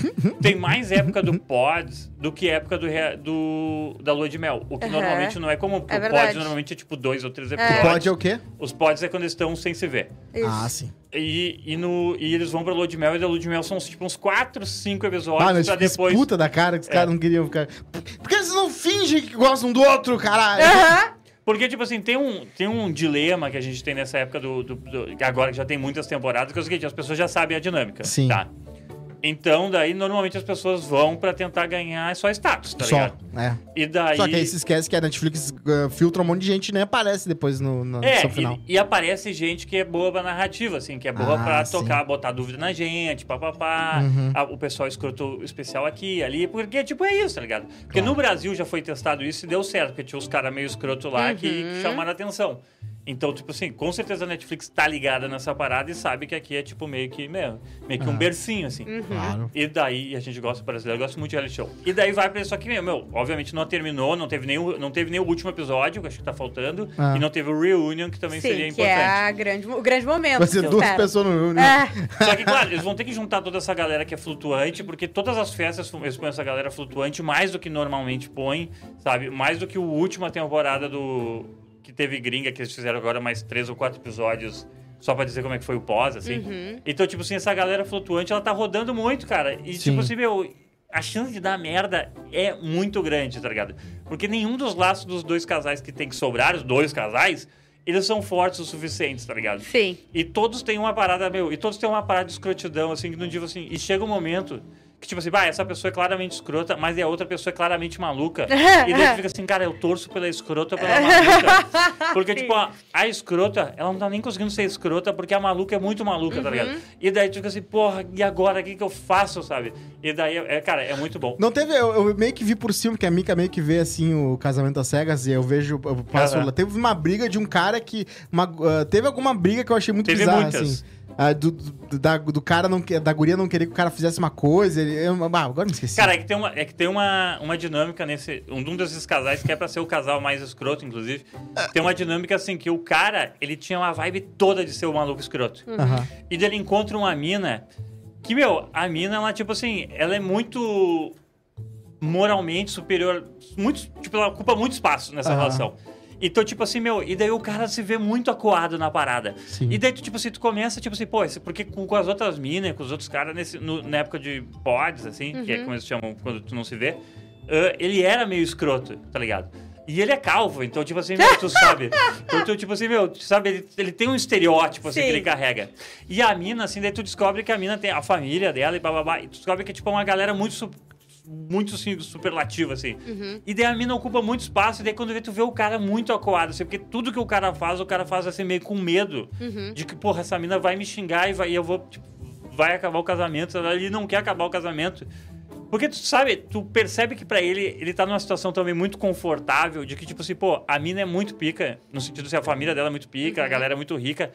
tem mais época do Pods do que época do, do- da Lua de Mel. O que Aham. normalmente não é comum, porque É o. Pods normalmente é tipo dois ou três O episódios. pod é o quê? Os Pods é quando eles estão sem se ver. Isso. Ah, sim. E, e, no, e eles vão pra Lua de Mel, e da Lua de Mel são tipo uns 4, 5 episódios Ah, mas pra depois. puta da cara que os É. caras não queriam ficar. Por que eles não fingem que gostam do outro, caralho? Aham. Porque, tipo assim, tem um, tem um dilema que a gente tem nessa época do, do- do- Agora que já tem muitas temporadas, que é o seguinte, as pessoas já sabem a dinâmica. Sim. Tá? Então, daí, normalmente as pessoas vão pra tentar ganhar só status, tá Só. ligado? É. E daí. Só que aí se esquece que a Netflix uh, filtra um monte de gente e nem aparece depois no, na É, edição final. e, e aparece gente que é boa pra narrativa, assim, que é boa Ah, pra sim. tocar, botar dúvida na gente, papapá. Uhum. a- o pessoal escroto especial aqui, ali, porque, tipo, é isso, tá ligado? Porque Claro. no Brasil já foi testado isso e deu certo, porque tinha os caras meio escroto lá que, Uhum. que chamaram a atenção. Então, tipo assim, com certeza a Netflix tá ligada nessa parada e sabe que aqui é, tipo, meio que, meu, meio que um Ah. bercinho, assim. Uhum. Claro. E daí, a gente gosta brasileiro, gosta muito de reality show. E daí vai pra isso aqui mesmo, meu, obviamente não terminou, não teve nem o, não teve nem o último episódio, que acho que tá faltando, Ah. e não teve o reunion, que também Sim, seria que importante. é a grande, o grande momento. Vai ser eu duas pessoas no. né? É. Só que, claro, eles vão ter que juntar toda essa galera que é flutuante, porque todas as festas eles põem essa galera flutuante mais do que normalmente põe, sabe? Mais do que a última temporada do. Teve gringa, que eles fizeram agora mais três ou quatro episódios. Só pra dizer como é que foi o pós, assim. Uhum. Então, tipo assim, essa galera flutuante, ela tá rodando muito, cara. E, Sim. tipo assim, meu, a chance de dar merda é muito grande, tá ligado? Porque nenhum dos laços dos dois casais que tem que sobrar, os dois casais, eles são fortes o suficiente, tá ligado? Sim. E todos têm uma parada, meu, e todos têm uma parada de escrotidão, assim, que não digo assim. E chega um momento que, tipo assim, bah, essa pessoa é claramente escrota, mas a outra pessoa é claramente maluca. e daí tu fica assim, cara, eu torço pela escrota pela maluca. Porque, Sim. tipo, a, a escrota, ela não tá nem conseguindo ser escrota porque a maluca é muito maluca, tá Uhum. ligado? E daí tu fica assim, porra, e agora? O que, que eu faço, sabe? E daí, é, cara, é muito bom. Não teve. Eu, eu meio que vi por cima, que a Mika meio que vê assim o casamento às cegas e eu vejo. Eu passo Aham. lá. Teve uma briga de um cara que. uma- ah, teve alguma briga que eu achei muito Teve bizarra, muitas. assim. Ah, do, do, da, do cara não da guria não querer que o cara fizesse uma coisa. Ele, eu, ah, agora me esqueci. Cara, é que tem uma, é que tem uma, uma dinâmica nesse. Um, um desses casais, que é pra ser o casal mais escroto, inclusive. Tem uma dinâmica assim, que o cara, ele tinha uma vibe toda de ser o maluco escroto. Aham. E daí ele encontra uma mina. Que, meu, a mina, ela, tipo assim, ela é muito moralmente superior. Muito, tipo, ela ocupa muito espaço nessa Aham. relação. Então, tipo assim, meu, e daí o cara se vê muito acuado na parada. Sim. E daí, tu, tipo assim, tu começa, tipo assim, pô, porque com, com as outras minas, com os outros caras, nesse- no- na época de pods, assim, que é como eles chamam quando tu não se vê, ah, ele era meio escroto, tá ligado? E ele é calvo, então, tipo assim, meu, tu sabe. Então, tu, tipo assim, meu, tu sabe, ele, ele tem um estereótipo, assim, Sim. que ele carrega. E a mina, assim, daí tu descobre que a mina tem a família dela e bababá. E tu descobre que é, tipo, uma galera muito. Muito assim, superlativa, assim. E daí a mina ocupa muito espaço, e daí quando vê, tu vê o cara muito acuado, assim, porque tudo que o cara faz, o cara faz assim, meio com medo de que, porra, essa mina vai me xingar e, vai, e eu vou, tipo, vai acabar o casamento. Ele não quer acabar o casamento. Porque tu sabe, tu percebe que pra ele, ele tá numa situação também muito confortável, de que, tipo assim, pô, a mina é muito pica, no sentido de a família dela é muito pica, a galera é muito rica,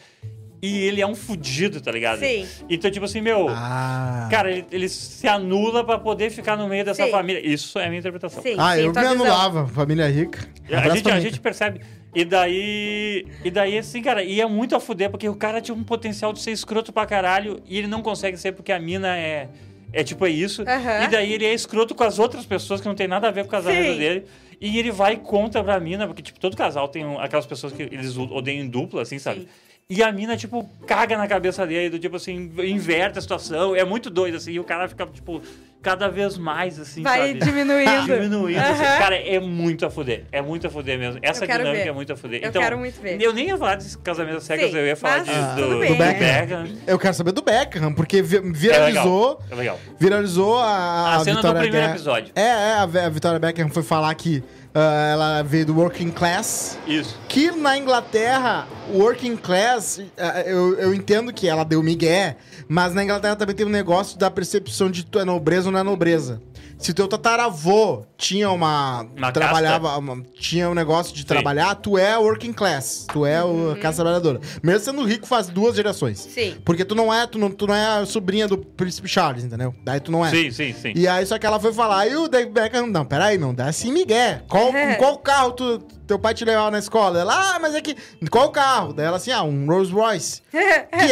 e ele é um fudido, tá ligado? Sim. Então, tipo assim, meu, Ah. cara, ele, ele se anula pra poder ficar no meio dessa Sim. família. Isso é a minha interpretação. Sim. Ah, eu tua me visão. anulava. Família rica. A gente, a gente percebe. E daí. E daí, assim, cara, e é muito a fuder, porque o cara tinha um potencial de ser escroto pra caralho e ele não consegue ser porque a mina é. É tipo, é isso. Aham. E daí ele é escroto com as outras pessoas que não tem nada a ver com o casamento Sim. dele. E ele vai contra pra mina, porque, tipo, todo casal tem um- aquelas pessoas que eles odeiam em dupla, assim, sabe? Sim. E a mina, tipo, caga na cabeça dele, do tipo assim, inverte a situação. É muito doido, assim, e o cara fica, tipo, cada vez mais, assim, Vai sabe? diminuindo. Diminuindo. assim. Aham. Cara, é muito a fuder. É muito a fuder mesmo. Essa dinâmica ver. é muito a fuder. Eu então, quero muito ver. Eu nem ia falar desse casamento cegas, Sim, eu ia falar de, Ah, do, do Beckham. Eu quero saber do Beckham, porque vi- É viralizou. legal. É legal. Viralizou a, A, a cena do Vitória primeiro Beckham- episódio. É, é, a Vitória Beckham foi falar que ah, ela veio do working class. Isso. Que na Inglaterra, working class, ah, eu, eu entendo que ela deu migué, mas na Inglaterra também tem um negócio da percepção de tu é nobreza ou não é nobreza. Se teu tataravô tinha uma. Uma trabalhava. uma- tinha um negócio de trabalhar, tu é working class. Tu é o, a classe trabalhadora. Mesmo sendo rico, faz duas gerações. Sim. Porque tu não é, tu não, tu não é a sobrinha do príncipe Charles, entendeu? Daí tu não é. Sim, sim, sim. E aí, só que ela foi falar, e o David Beckham, não, peraí, não, dá assim migué. Qual, É. qual carro tu, teu pai te levava na escola? Ela, ah, mas é que, qual carro? Daí ela assim, ah, um Rolls Royce. Que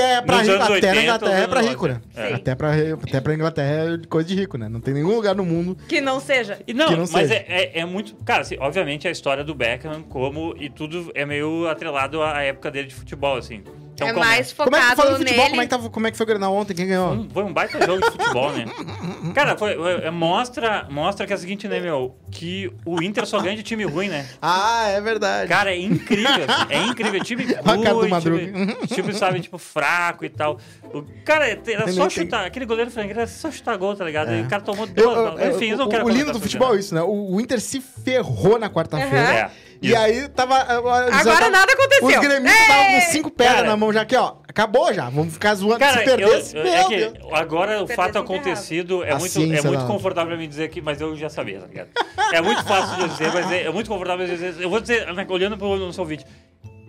é pra rico, até na 80, Inglaterra é pra rico, né? anos 90. Até pra, até pra Inglaterra é coisa de rico, né? Não tem nenhum lugar no mundo. Que não seja. E não, Que não mas seja. é, é, é muito. Cara, assim, obviamente a história do Beckham, como. E tudo é meio atrelado à época dele de futebol, assim. Então, é como- mais Como é que focado foi o futebol? nele. Como é que, tava, como é que foi o Grenal ontem? Quem ganhou? Um- foi um baita jogo de futebol, né? Cara, foi, é, mostra, mostra que é o seguinte, né, meu? Que o Inter só ganha de time ruim, né? Ah, é verdade. Cara, é incrível. assim, é incrível. Time ruim, time, time, sabe, tipo, fraco e tal. O cara, era Tem só nem- chutar. Aquele goleiro frangueiro era só chutar gol, tá ligado? É. E o cara tomou Eu- duas. eu- eu- Enfim, eu não o, quero o lindo do futebol é isso. né? O, o Inter se ferrou na quarta-feira. É. E aí tava. Agora nada aconteceu. Os gremistas estavam com cinco pedras na mão já aqui, ó. Acabou já. Vamos ficar zoando. Cara, se perdesse, eu, é que agora o fato enterrava. acontecido é muito, é muito confortável pra mim dizer aqui, mas eu já sabia, tá ligado? É muito fácil de dizer, mas é, é muito confortável dizer. Eu vou dizer, né, olhando pro nosso vídeo.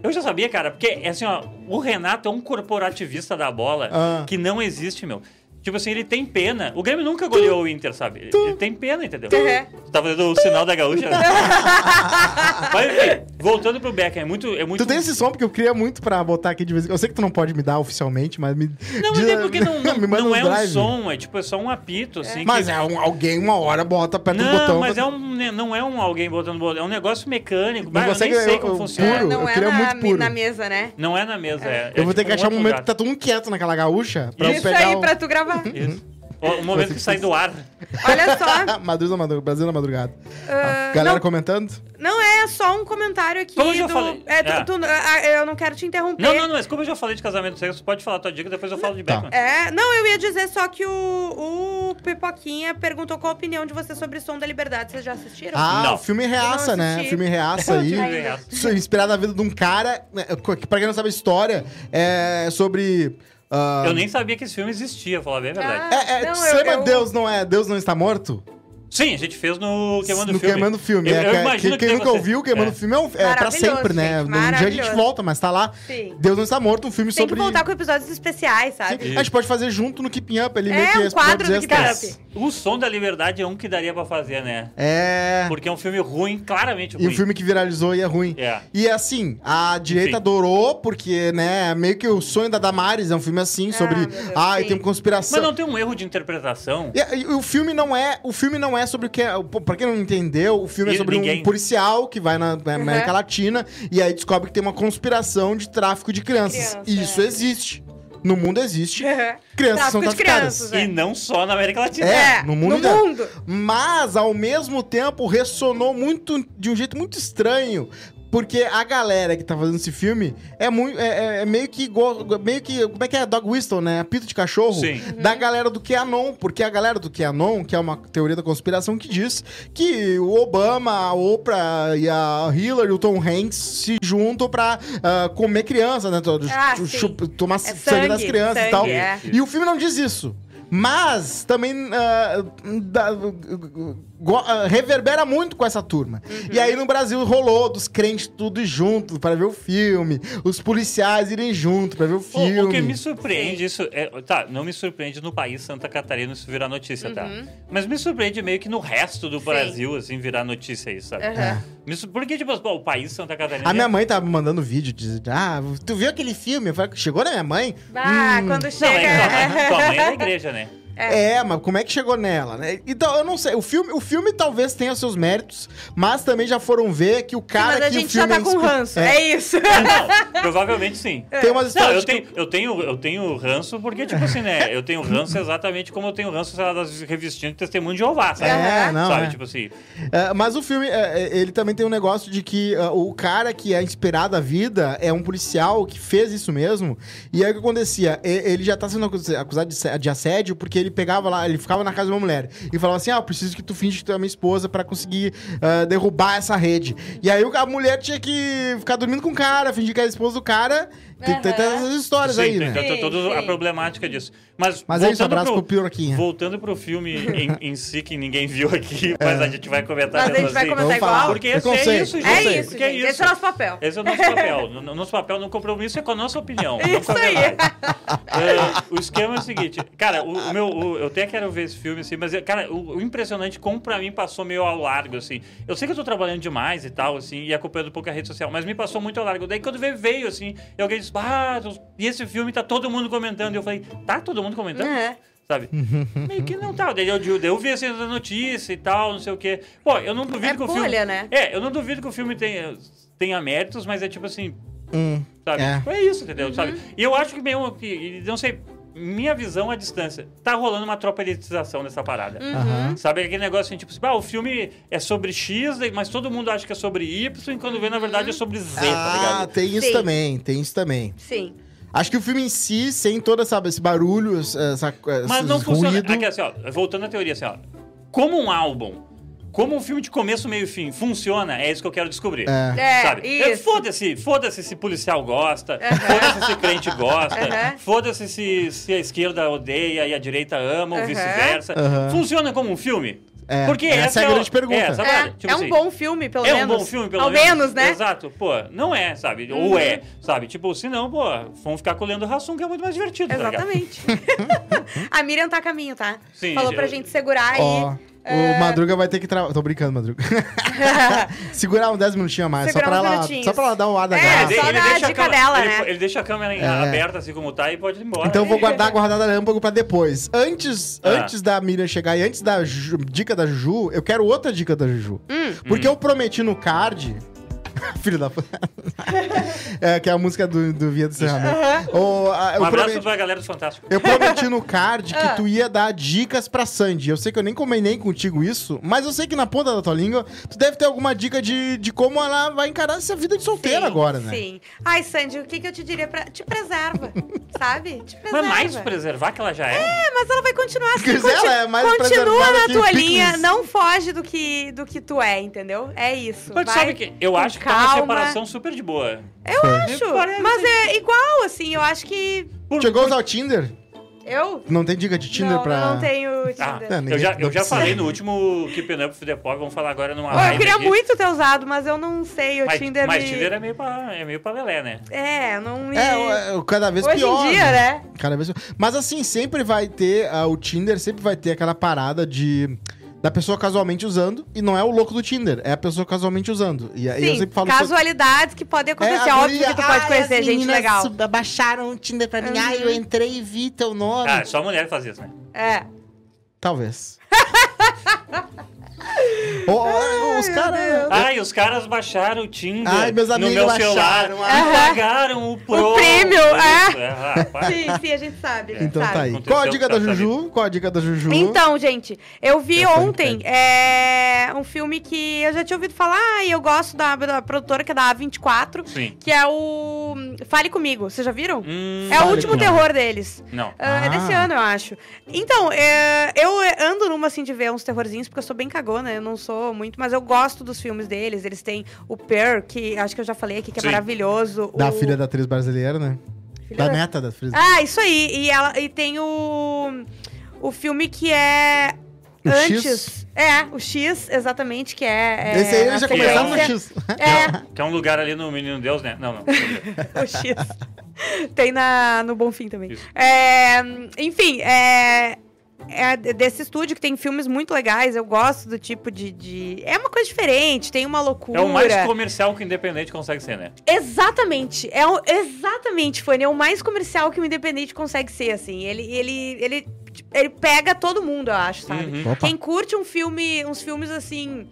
Eu já sabia, cara, porque é assim, ó, o Renato é um corporativista da bola Ah. que não existe, meu. Tipo assim, ele tem pena. O Grêmio nunca goleou o Inter, sabe? Ele, ele tem pena, entendeu? Uhum. Tu tá fazendo o sinal da gaúcha? Mas enfim, voltando pro Beckham, é muito. É muito Tu tem esse som porque eu queria muito pra botar aqui de vez em quando. Eu sei que tu não pode me dar oficialmente, mas me. Não, mas é porque não, não, não no é um som, é tipo, é só um apito, assim. Mas que- é um, alguém uma hora bota, aperta Não, botão. mas pra- é um, né, não é um alguém botando botão, é um negócio mecânico. Não Bah, eu nem sei eu- como eu- funciona. puro, não eu é queria na, muito puro. na mesa, né? Não é na mesa, é. Eu vou ter que achar um momento que tá todo mundo quieto naquela gaúcha pra eu Isso pegar aí o... pra tu gravar. Isso. O, o momento que sai do ar. Olha só. Madrugada, madrugada, Brasil na madrugada. ah, Galera não, comentando? não é só um comentário aqui Como eu já do... falei. É, tu- É. tu- eu não quero te interromper. Não, não, não, mas como eu já falei de casamento sexo, pode falar a tua dica, depois eu falo de Tá. Beckham. É, não, eu ia dizer só que o, o Pipoquinha perguntou qual a opinião de você sobre Som da Liberdade. Vocês já assistiram? Ah, Não. o filme reaça, não né? assisti. filme reaça aí. Filme reaça. Isso é Inspirado na vida de um cara. né, Pra quem não sabe a história, é sobre. Ah, Eu nem sabia que esse filme existia, falar bem a verdade. Ah, É, é, Não, eu- eu- Deus não é Deus não está morto? Sim, a gente fez no Queimando no Filme. Queimando Filme. Eu, é, eu que- quem que nunca você- ouviu, Queimando é. Filme é, um, é pra sempre, né? gente, Um dia a gente volta, mas tá lá. Sim. Deus não está morto, um filme Tem sobre. que voltar com episódios especiais, sabe? Sim, A gente pode fazer junto no Keeping Up ali, É, meio que um quadro do Keeping. Up. O Som da Liberdade é um que daria pra fazer, né? É. Porque é um filme ruim, claramente E ruim. um filme que viralizou e é ruim. É. E assim, a direita Enfim. adorou, porque, né, meio que o sonho da Damares é um filme assim, sobre. Ah, e tem uma conspiração. Mas não tem um erro de interpretação? E, e o filme não é. O filme não é sobre o que é. Pra quem não entendeu, o filme é sobre um ninguém. policial que vai na, na América Uhum. Latina e aí descobre que tem uma conspiração de tráfico de crianças. Criança, Isso é. existe. No mundo existe. Crianças são Tráfico de traficadas. crianças, E é. não só na América Latina. É, no mundo inteiro. mundo. Mas, ao mesmo tempo, ressonou muito de um jeito muito estranho. Porque a galera que tá fazendo esse filme é, muito, é, é- é meio que igual. Meio que. Como é que é? Dog Whistle, né? Apito de cachorro. Sim. Da galera do QAnon. Porque a galera do QAnon, que é uma teoria da conspiração, que diz que o Obama, a Oprah e a Hillary, o Tom Hanks se juntam pra ah, comer criança, né? Ah, chu- sim. chu- tomar sangue, sangue, das crianças e sangue, tal. é. E o filme não diz isso. Mas também dá- go- ah, reverbera muito com essa turma. Uhum. E aí no Brasil rolou dos crentes tudo junto para ver o filme, os policiais irem junto para ver o O, filme. o que me surpreende isso é, tá, não me surpreende no país Santa Catarina isso virar notícia, tá? Mas me surpreende meio que no resto do Uhum. Sim. Brasil assim virar notícia isso, sabe? Sur- Porque tipo, pô, o país Santa Catarina A minha mãe tava me mandando vídeo de, ah, tu viu aquele filme? Eu falei, chegou na minha mãe? Ah, Hum, quando Não, chega. é, tua, mãe, tua mãe é da igreja, né? É, mas como é que chegou nela, né? Então, eu não sei. O filme, o filme talvez tenha seus méritos, mas também já foram ver que o cara Mas a que o gente já filme tá com inspi- ranço. É, É, isso. Não, provavelmente sim. Tem umas Não, histórias eu de tenho, eu, tenho, eu tenho ranço porque, tipo assim, né? Eu tenho ranço exatamente como eu tenho ranço, sei lá, das revistinhas de testemunho de Jeová, sabe? É, não, Sabe, é. tipo assim. É, mas o filme, é, é, ele também tem um negócio de que é, o cara que é inspirado à vida é um policial que fez isso mesmo. E aí o que acontecia? Ele já tá sendo acus- acusado de assédio porque ele ele pegava lá, ele ficava na casa de uma mulher e falava assim: Ah, eu preciso que tu finge que tu é minha esposa pra conseguir ah, derrubar essa rede. E aí a mulher tinha que ficar dormindo com o cara, fingir que era a esposa do cara. Tem, tem, tem essas histórias Sim, aí, tem, né? tem Sim, toda a problemática disso. Mas, Mas é isso, voltando abraço pro Piroquinha. Voltando pro filme em, em si, que ninguém viu aqui, mas a gente vai comentar Mas a gente vai assim. comentar igual. Porque esse é isso, gente. É isso, Porque é gente. isso. Esse é o nosso papel. Esse é o nosso papel. O nosso papel no compromisso é com a nossa opinião. Isso aí. É, o esquema é o seguinte, cara, o, o meu, o- eu até quero ver esse filme, assim, mas, cara, o, o impressionante como pra mim passou meio ao largo, assim. Eu sei que eu tô trabalhando demais e tal, assim, e acompanhando um pouco a rede social, mas me passou muito ao largo. Daí quando veio, veio assim, e alguém disse, ah, e esse filme tá todo mundo comentando. E eu falei, tá todo mundo comentando? É. Sabe? Meio que não tá. Daí eu, daí eu vi assim da notícia e tal, não sei o quê. Pô, eu não duvido É que o filme. né? É, eu não duvido que o filme tenha, tenha méritos, mas é tipo assim, Hum, sabe? É. É, isso, entendeu? Uhum. Sabe? E eu acho que meio que, não sei, minha visão à distância, tá rolando uma tropelitização nessa parada. Uhum. Sabe aquele negócio assim, tipo, assim, ah, o filme é sobre X, mas todo mundo acha que é sobre Y, e quando vê, na verdade, é sobre Z, tá Ah, ligado? tem isso Sim. também, tem isso também. Sim. Acho que o filme em si, sem todo essa, esse barulho, essa, Mas não funciona. ruído... Aqui, assim, ó, voltando à teoria, assim, ó. Como um álbum, como um filme de começo, meio e fim funciona, é isso que eu quero descobrir. É. É, Sabe? É, isso. Foda-se, foda-se se policial gosta, foda-se se crente gosta, Aham. foda-se se, se a esquerda odeia e a direita ama, ou vice-versa. Funciona como um filme? É, Porque essa é a o- grande pergunta. É, sabe? É, Tipo é um assim, bom filme, pelo é menos. um bom filme, pelo Ao menos. menos, né? Uhum. Exato. Pô, não é, sabe? Ou é, sabe? Tipo, se não, pô, vamos ficar colhendo ração, que é muito mais divertido, tá? Exatamente. a Miriam tá a caminho, tá? Sim, Falou eu- pra gente segurar aí. É. o Madruga vai ter que trabalhar. Tô brincando, Madruga. Segurar uns 10 minutinhos a mais. Só pra, ela, só pra ela dar um ar da É, graça. só dar a deixa dica câmera- dela, ele, né? ele deixa a câmera É. aberta, assim como tá, e pode ir embora. Então eu vou guardar guardada relâmpago pra depois. Antes, Ah. antes da Miriam chegar e antes da Ju- dica da Juju, eu quero outra dica da Juju. Hum. Porque eu prometi no card. Filho da puta. é, que é a música do, do Via do Serramento. Eu Um abraço prometi- pra galera do Fantástico. Eu prometi no card que Ah. tu ia dar dicas pra Sandy. Eu sei que eu nem combinei contigo isso, mas eu sei que na ponta da tua língua, tu deve ter alguma dica de, de como ela vai encarar essa vida de solteira Sim, agora, né? Sim. Ai, Sandy, o que, que eu te diria pra. Te preserva, sabe? Te preserva. Mas mais preservar que ela já é. É, mas ela vai continuar assim. Dizer, ela é mais Continua na tua picles. linha, não foge do que, do que tu é, entendeu? É isso. Mas vai sabe que eu acho que tá uma calma. separação super de boa. Eu Foi. acho, mas é igual, assim, eu acho que. Chegou a usar o Tinder? Eu? Não tem dica de Tinder não, pra. eu não tenho Ah, Tinder. É, eu ninguém- já, não eu já falei no último Keeping Up with the Pop, vamos falar agora numa Pô, live eu queria aqui. muito ter usado, mas eu não sei. O Mas, Tinder mas me... Tinder é meio pra, é meio pra lelé, né? É, não me... É, é, cada vez Hoje pior. em dia, né? Cada vez Mas assim, sempre vai ter. ah, o Tinder sempre vai ter aquela parada de. Da pessoa casualmente usando, e não é o louco do Tinder, é a pessoa casualmente usando. E aí eu sempre falo casualidades que podem acontecer. É, Óbvio guria, que tu pode "Ai, conhecer gente legal. sub- Baixaram o Tinder pra mim. Uhum. Ai, eu entrei e vi teu nome. Ah, só mulher faz isso, né? É. Talvez. Ô, os caras. Ai, os caras baixaram o Tinder Ai, meus no amigos meu celular baixaram, e ah. pagaram o Pro. premium, é. Isso, ah, para. Sim, sim, a gente sabe. a gente Então sabe. tá aí. Aconteceu, Qual a dica da tá, tá Juju? Qual a dica da Juju? Então, gente, eu vi Eu tô ontem em é, um filme que eu já tinha ouvido falar e eu gosto da, da produtora, que é da A24, Sim. que é o Fale Comigo. Vocês já viram? Hum, é o Fale último Comigo. terror deles. Não. Ah, É Ah. desse ano, eu acho. Então, é, eu ando numa assim de ver uns terrorzinhos, porque eu sou bem cagona, eu não sou muito, mas eu gosto dos filmes deles. Eles têm o Per, que acho que eu já falei aqui, que é Sim. maravilhoso. Da o... filha da atriz brasileira, né? Filha Da da- neta da atriz. Ah, isso aí. E, ela, e tem o. O filme que é. O antes. X? É, o X, exatamente, que é. é Esse aí já começaram no X. É, Que é um lugar ali no Menino Deus, né? Não, não. o X. Tem na, no Bonfim também. É, enfim, é. É desse estúdio que tem filmes muito legais. Eu gosto do tipo de, de. É uma coisa diferente, tem uma loucura. É o mais comercial que o independente consegue ser, né? Exatamente. É o, exatamente, Fanny. É o mais comercial que o Independente consegue ser, assim. Ele, ele, ele, ele pega todo mundo, eu acho, sabe? Uhum. Quem curte um filme, uns filmes assim.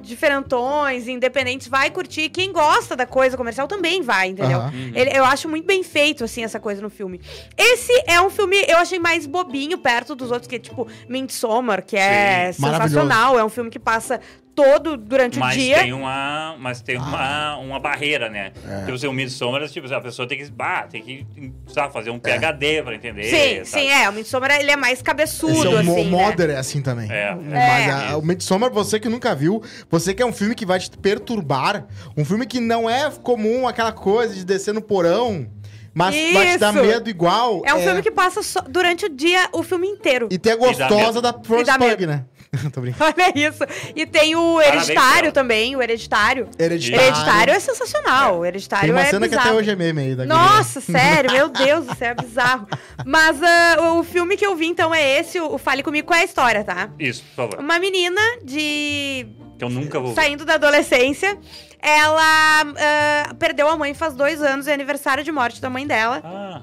Diferentões, independentes, vai curtir. Quem gosta da coisa comercial também vai, entendeu? Uhum. Ele- eu acho muito bem feito, assim, essa coisa no filme. Esse é um filme, eu achei mais bobinho perto dos outros, que é tipo Midsommar, que é Sim. Sensacional. É um filme que passa todo durante Mas o dia. tem uma, mas tem uma, uma barreira, né? É. Tipo, assim, o Midsommar, tipo, a pessoa tem que, bah, tem que sabe, fazer um PhD pra entender. Sim, sabe? sim, é. O Midsommar, ele é mais cabeçudo, Esse é o assim, né? Mother é assim também. É. Mas É. a- o Midsommar, você que nunca viu, você que é um filme que vai te perturbar, um filme que não é comum, aquela coisa de descer no porão, mas vai te dar Isso. medo igual. É um filme que passa durante o dia, o filme inteiro. E tem a gostosa da Florence dá Pug, né? Tô brincando. Olha isso. E tem o Hereditário também, o Hereditário. Hereditário. Hereditário é sensacional. O Hereditário Tem uma é cena que bizarro. até hoje é meme aí. Da Nossa, sério, meu Deus do céu, é bizarro. Mas ah, o filme que eu vi, então, é esse, o Fale Comigo, qual é a história, tá? Isso, por favor. Uma menina de... Que eu nunca vou ver. saindo da adolescência, ela ah, perdeu a mãe faz dois anos, é aniversário de morte da mãe dela. Ah,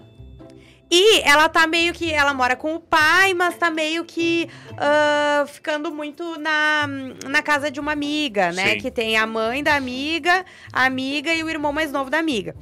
E ela tá meio que. Ela mora com o pai, mas tá meio que ah, ficando muito na, na casa de uma amiga, né? Sim. Que tem a mãe da amiga, a amiga e o irmão mais novo da amiga.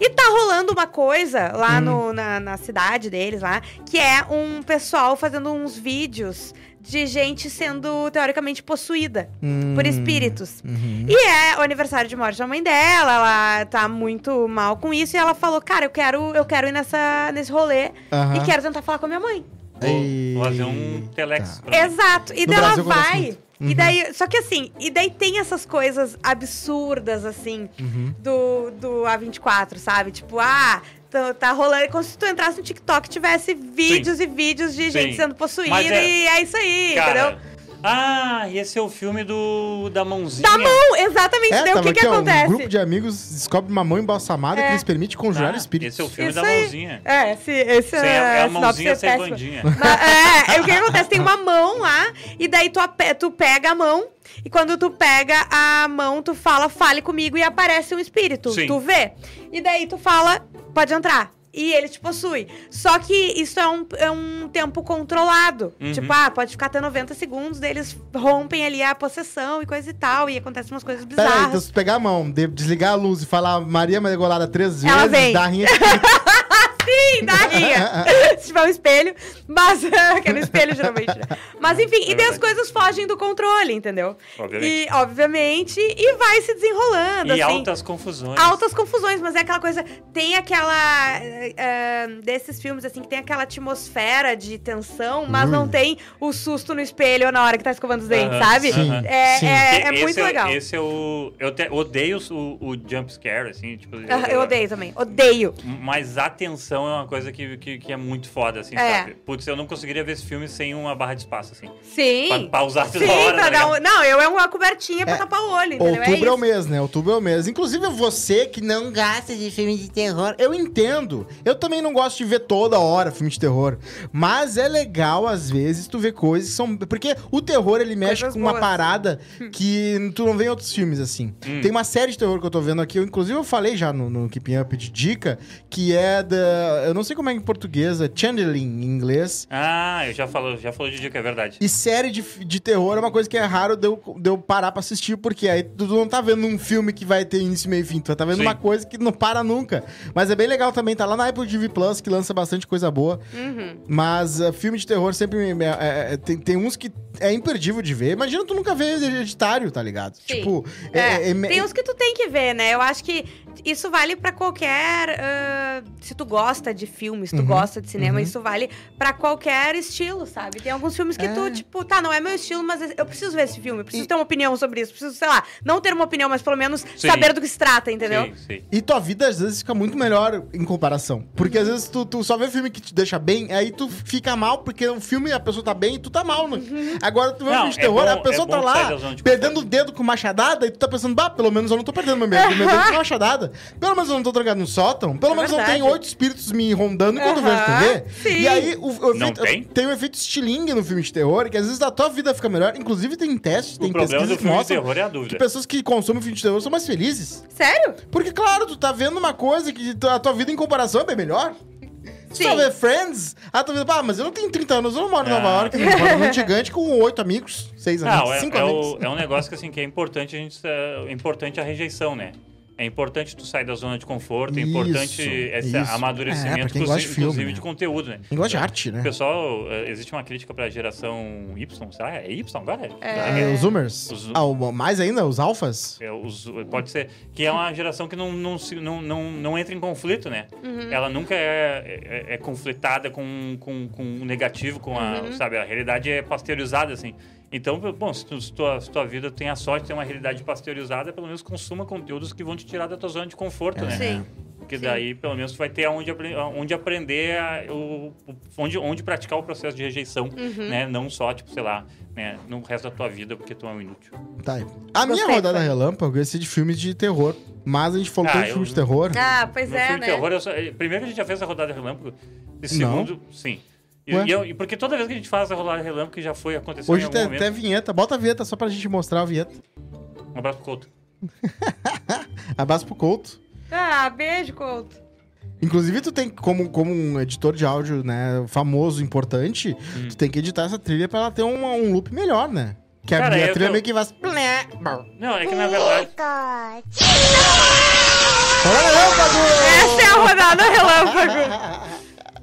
E tá rolando uma coisa lá no, na, na cidade deles, lá, que é um pessoal fazendo uns vídeos de gente sendo teoricamente possuída Hum, por espíritos. uhum. E é o aniversário de morte da mãe dela, ela tá muito mal com isso, e ela falou, cara, eu quero, eu quero ir nessa, nesse rolê Aham. e quero tentar falar com a minha mãe. vou, fazer um telex. pra mim. Exato. E No daí ela Brasil acontece vai. Muito. E daí, só que assim, e daí tem essas coisas absurdas, assim, Uhum. do, do A24, sabe? Tipo, ah, tá, tá rolando. Como se tu entrasse no TikTok e tivesse vídeos e vídeos de gente Sim. sendo possuída é- e é isso aí, Cara, entendeu? Ah, esse é o filme do da mãozinha. Da mão, exatamente. É, daí o tava que, que ó, acontece? um grupo de amigos descobre uma mão embalsamada É. que lhes permite conjurar Ah, espíritos. Esse é o filme Isso da aí. mãozinha. É, esse, esse Sem a, é a mãozinha é sem péssima. bandinha. Mas, é, é, o que acontece? Tem uma mão lá, e daí tu, tu pega a mão, e quando tu pega a mão, tu fala, fale comigo, e aparece um espírito. Sim. Tu vê. E daí tu fala, pode entrar. E ele te possui. Só que isso é um, é um tempo controlado. Uhum. Tipo, ah, pode ficar até 90 segundos, daí eles rompem ali a possessão e coisa e tal, e acontecem umas coisas bizarras. então se tu pegar a mão, de- desligar a luz e falar Maria Margolada três Ela vezes, vem. dá rinha de. Sim, dá rinha. Se tiver um espelho, mas aquele espelho geralmente. né? Mas enfim, e daí as coisas fogem do controle, entendeu? Obviamente. E, obviamente, e vai se desenrolando, E assim. altas confusões. Altas confusões, mas é aquela coisa. Tem aquela. eh, desses filmes, assim, que tem aquela atmosfera de tensão, mas Ui. não tem o susto no espelho na hora que tá escovando os dentes, Aham, sabe? Sim, É, sim. é, é muito legal. Esse é o. Eu te- odeio o, o jump scare, assim, tipo. Ah, Eu odeio também. Odeio. Mas a tensão é uma coisa que, que, que é muito foda, assim, É. sabe? Putz, eu não conseguiria ver esse filme sem uma barra de espaço, assim. Sim. Pra pausar toda Sim, hora. pra tá um... Não, eu é uma cobertinha pra É, tapar o olho, entendeu? Outubro é, é o mês, né? Outubro é o mês. Inclusive, você que não gosta de filme de terror, eu entendo. Eu também não gosto de ver toda hora filme de terror. Mas é legal, às vezes, tu ver coisas que são. Porque o terror, ele mexe Coisas com uma boas. parada que tu não vê em outros filmes, assim. Hum. Tem uma série de terror que eu tô vendo aqui, eu, inclusive eu falei já no, no Keeping Up de dica, que é da. Eu não sei como é em português, é Channeling em inglês. Ah, eu já falo, já falou de dica, é verdade. E série de, de terror é uma coisa que é raro de eu, de eu parar pra assistir, porque aí tu não tá vendo um filme que vai ter início, meio e fim, tu tá vendo Sim. uma coisa que não para nunca. Mas é bem legal também, tá lá na Apple TV Plus, que lança bastante coisa boa. Uhum. Mas uh, filme de terror sempre me- é- é- tem, tem uns que é imperdível de ver. Imagina tu nunca ver hereditário, tá ligado? Sim. Tipo, É, é- é- tem uns que tu tem que ver, né? Eu acho que isso vale pra qualquer. ah, se tu gosta de filme, se tu Uhum, gosta de cinema, uhum. isso vale pra qualquer estilo, sabe? Tem alguns filmes que É. tu, tipo, tá, não é meu estilo, mas eu preciso ver esse filme, eu preciso E- ter uma opinião sobre isso, preciso, sei lá, não ter uma opinião, mas pelo menos Sim. saber do que se trata, entendeu? Sim, sim. E tua vida às vezes fica muito melhor em comparação. Porque às vezes tu, tu só vê filme que te deixa bem, aí tu fica mal, porque o filme a pessoa tá bem e tu tá mal, né? Uhum. Agora tu vê um filme de é terror, bom- a pessoa é tá lá de perdendo o dedo com machadada e tu tá pensando, bah, pelo menos eu não tô perdendo meu medo, meu dedo com machadada. Pelo menos eu não tô trancado no sótão, pelo É menos não verdade. tem oito espíritos me rondando enquanto eu vejo TV. sim. E aí o, o Não efeito- tem? um efeito estilingue no filme de terror, que às vezes a tua vida fica melhor. Inclusive tem testes, tem O problema pesquisas do que filme de mostram terror é a que dúvida. pessoas que consomem filme de terror são mais felizes. Sério? Porque, claro, tu tá vendo uma coisa que tu- a tua vida em comparação é bem melhor. Sim. Tu só vê Friends, a tua vida, pá, mas eu não tenho 30 anos, eu não moro em Nova Ah. York, eu moro num gigante com oito amigos, seis amigos, Não, é, cinco é amigos. o- é um negócio que, assim, que é importante a gente... É importante a rejeição, né? É importante tu sair da zona de conforto, é importante esse isso. É, amadurecimento, quem gosta de inclusive, filme, inclusive né? de conteúdo, né? Quem gosta de arte, né? O pessoal, eh, existe uma crítica pra geração Y, será? É Y agora? É, os Zoomers. Os- Ah, o- mais ainda, os alfas? É, os- pode ser. Que é uma geração que não, não, se- não, não, não entra em conflito, né? Ela nunca é, é, é conflitada com, com, com o negativo, com a. Sabe, a realidade é pasteurizada, assim. Então, bom, se, tu, se, tua, se tua vida tem a sorte de ter uma realidade pasteurizada, pelo menos consuma conteúdos que vão te tirar da tua zona de conforto, né? Sim. Porque Sim. daí, pelo menos, tu vai ter onde, onde aprender, a- o, onde, onde praticar o processo de rejeição, Uhum. né? Não só, tipo, sei lá, né? no resto da tua vida, porque tu é um inútil. Tá aí. A minha rodada foi. relâmpago ia ser de filmes de terror. Mas a gente falou Ah, tanto de eu- filme de terror. Ah, pois No é, filme né? de terror, eu só- eh, primeiro que a gente já fez a rodada relâmpago. E Não. segundo, sim. E, e eu- e porque toda vez que a gente faz a rodada relâmpago, que já foi aconteceu Hoje em algum até vinheta. Bota a vinheta só pra gente mostrar a vinheta. Um abraço pro Couto. Abraço pro Couto. Ah, beijo, Couto. Inclusive, tu tem, como, como um editor de áudio, né, famoso, importante, Hum. tu tem que editar essa trilha pra ela ter um, um loop melhor, né? Que a Cara, minha eu- trilha eu- meio que vai... Não, é que na verdade. Essa é a rodada relâmpago.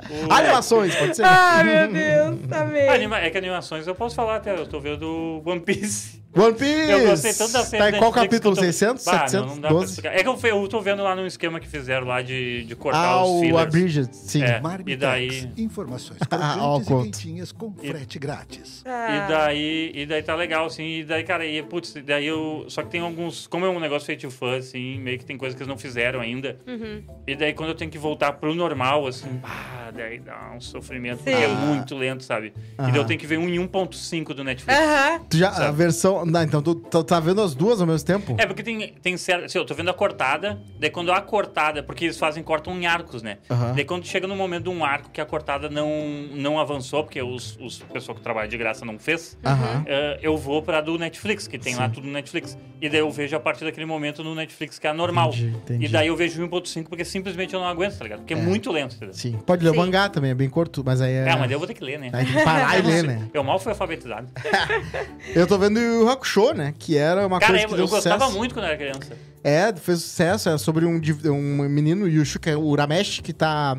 o- Animações, pode ser? ah, meu Deus, amei. Anima- é que animações eu posso falar até. Eu tô vendo One Piece. One Piece! Eu gostei tanto da série. Tá em qual Netflix capítulo? tô- 600? Bah, não, 700? não dá pra 12? explicar. É que eu, eu tô vendo lá num esquema que fizeram lá de, de cortar Ah, os o fillers. Abridged, sim. É. Marmitex. e daí- Informações Ah, e quentinhas com frete grátis. Ah. E daí, e daí tá legal, assim, e daí, cara, e, putz, daí eu. Só que tem alguns. Como é um negócio feito de fã, assim, meio que tem coisas que eles não fizeram ainda. Uhum. E daí quando eu tenho que voltar pro normal, assim, pá, daí dá um sofrimento, Sim. é muito lento, sabe? E daí eu tenho que ver um em 1.5 do Netflix. Aham. Já, a Sabe? Versão... Não, então tu, tu tá vendo as duas ao mesmo tempo? É, porque tem, tem certo. Assim, eu tô vendo a cortada, daí quando a cortada, porque eles fazem, cortam em arcos, né? Aham. Daí quando chega no momento de um arco que a cortada não, não avançou, porque os, os pessoal que trabalha de graça não fez, Aham. eh, eu vou pra do Netflix, que tem lá tudo no Netflix. E daí eu vejo a partir daquele momento no Netflix, que é normal. Entendi, entendi. E daí eu vejo 1.5 porque simplesmente eu não aguento, tá ligado? Porque é, muito lento, entendeu? Sim. Pode ler o Sim. mangá também, é bem curto, mas aí é... Ah, mas daí eu vou ter que ler, né? Aí tem que parar e ler, né? Eu mal fui alfabetizado. Eu tô vendo o Hakusho, né? Que era uma Cara, coisa eu, que deu eu gostava sucesso. muito quando eu era criança. É, fez sucesso. É sobre um, um menino, Yushu, que é o Uramesh, que tá,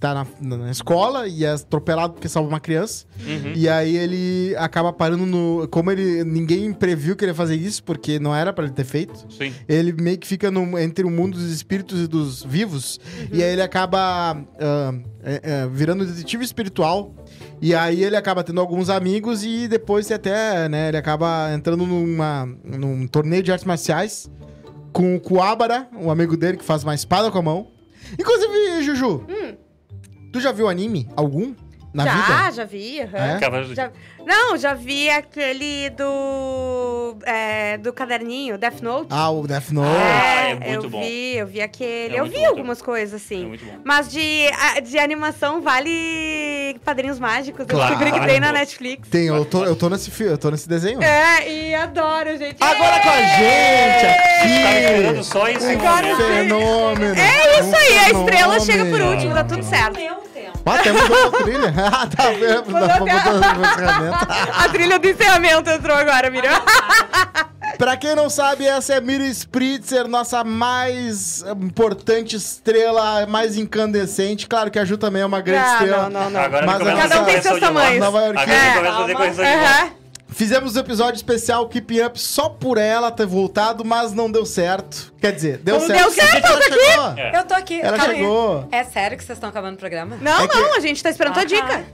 tá na, na escola e é atropelado porque salva uma criança. Uhum. E aí ele acaba parando no. Como ele ninguém previu que ele ia fazer isso, porque não era pra ele ter feito. Sim. Ele meio que fica no- entre o mundo dos espíritos e dos vivos. E aí ele acaba ah, é, é, virando detetive espiritual. E aí ele acaba tendo alguns amigos e depois até, né, ele acaba entrando numa, num torneio de artes marciais com o Kuwabara, um amigo dele que faz uma espada com a mão. Inclusive, Juju, tu já viu anime? Algum na já, vida? já vi. aham. É? Já- Não, já vi aquele do. é, do caderninho, Death Note. Ah, o Death Note. Ah, é muito eu bom. vi, eu vi aquele. É eu vi bom algumas coisas, assim. É muito bom. Mas de, a- de animação vale Padrinhos Mágicos. Claro. Eu descobri que tem na Netflix. Tem, eu tô, eu tô nesse eu tô nesse desenho. É, e adoro, gente. Agora com a gente Tava esperando aqui. só esse Agora momento. sim. Fenômeno. É isso aí, a Um estrela chega por fenômeno. último, tá tudo certo. Meu. Ah, até mudou a trilha. Ah, tá vendo? Mudou pra até- botar a ferramenta. A trilha do encerramento entrou agora, Miriam. Pra quem não sabe, essa é Miri Spritzer, nossa mais importante estrela, mais incandescente. Claro que a Ju também é uma grande Ah, estrela. não, não, não. Agora Mas cada um tem seus tamanhos. Nova York. Agora É, começa a fazer correção de voz. Fizemos um episódio especial Keep Up só por ela ter voltado, mas não deu certo. Quer dizer, deu Não certo. deu certo, ela chegou. É. Eu tô aqui. Ela calma aí. chegou. É sério que vocês estão acabando o programa? Não, É que- não, a gente tá esperando tua Ah, dica.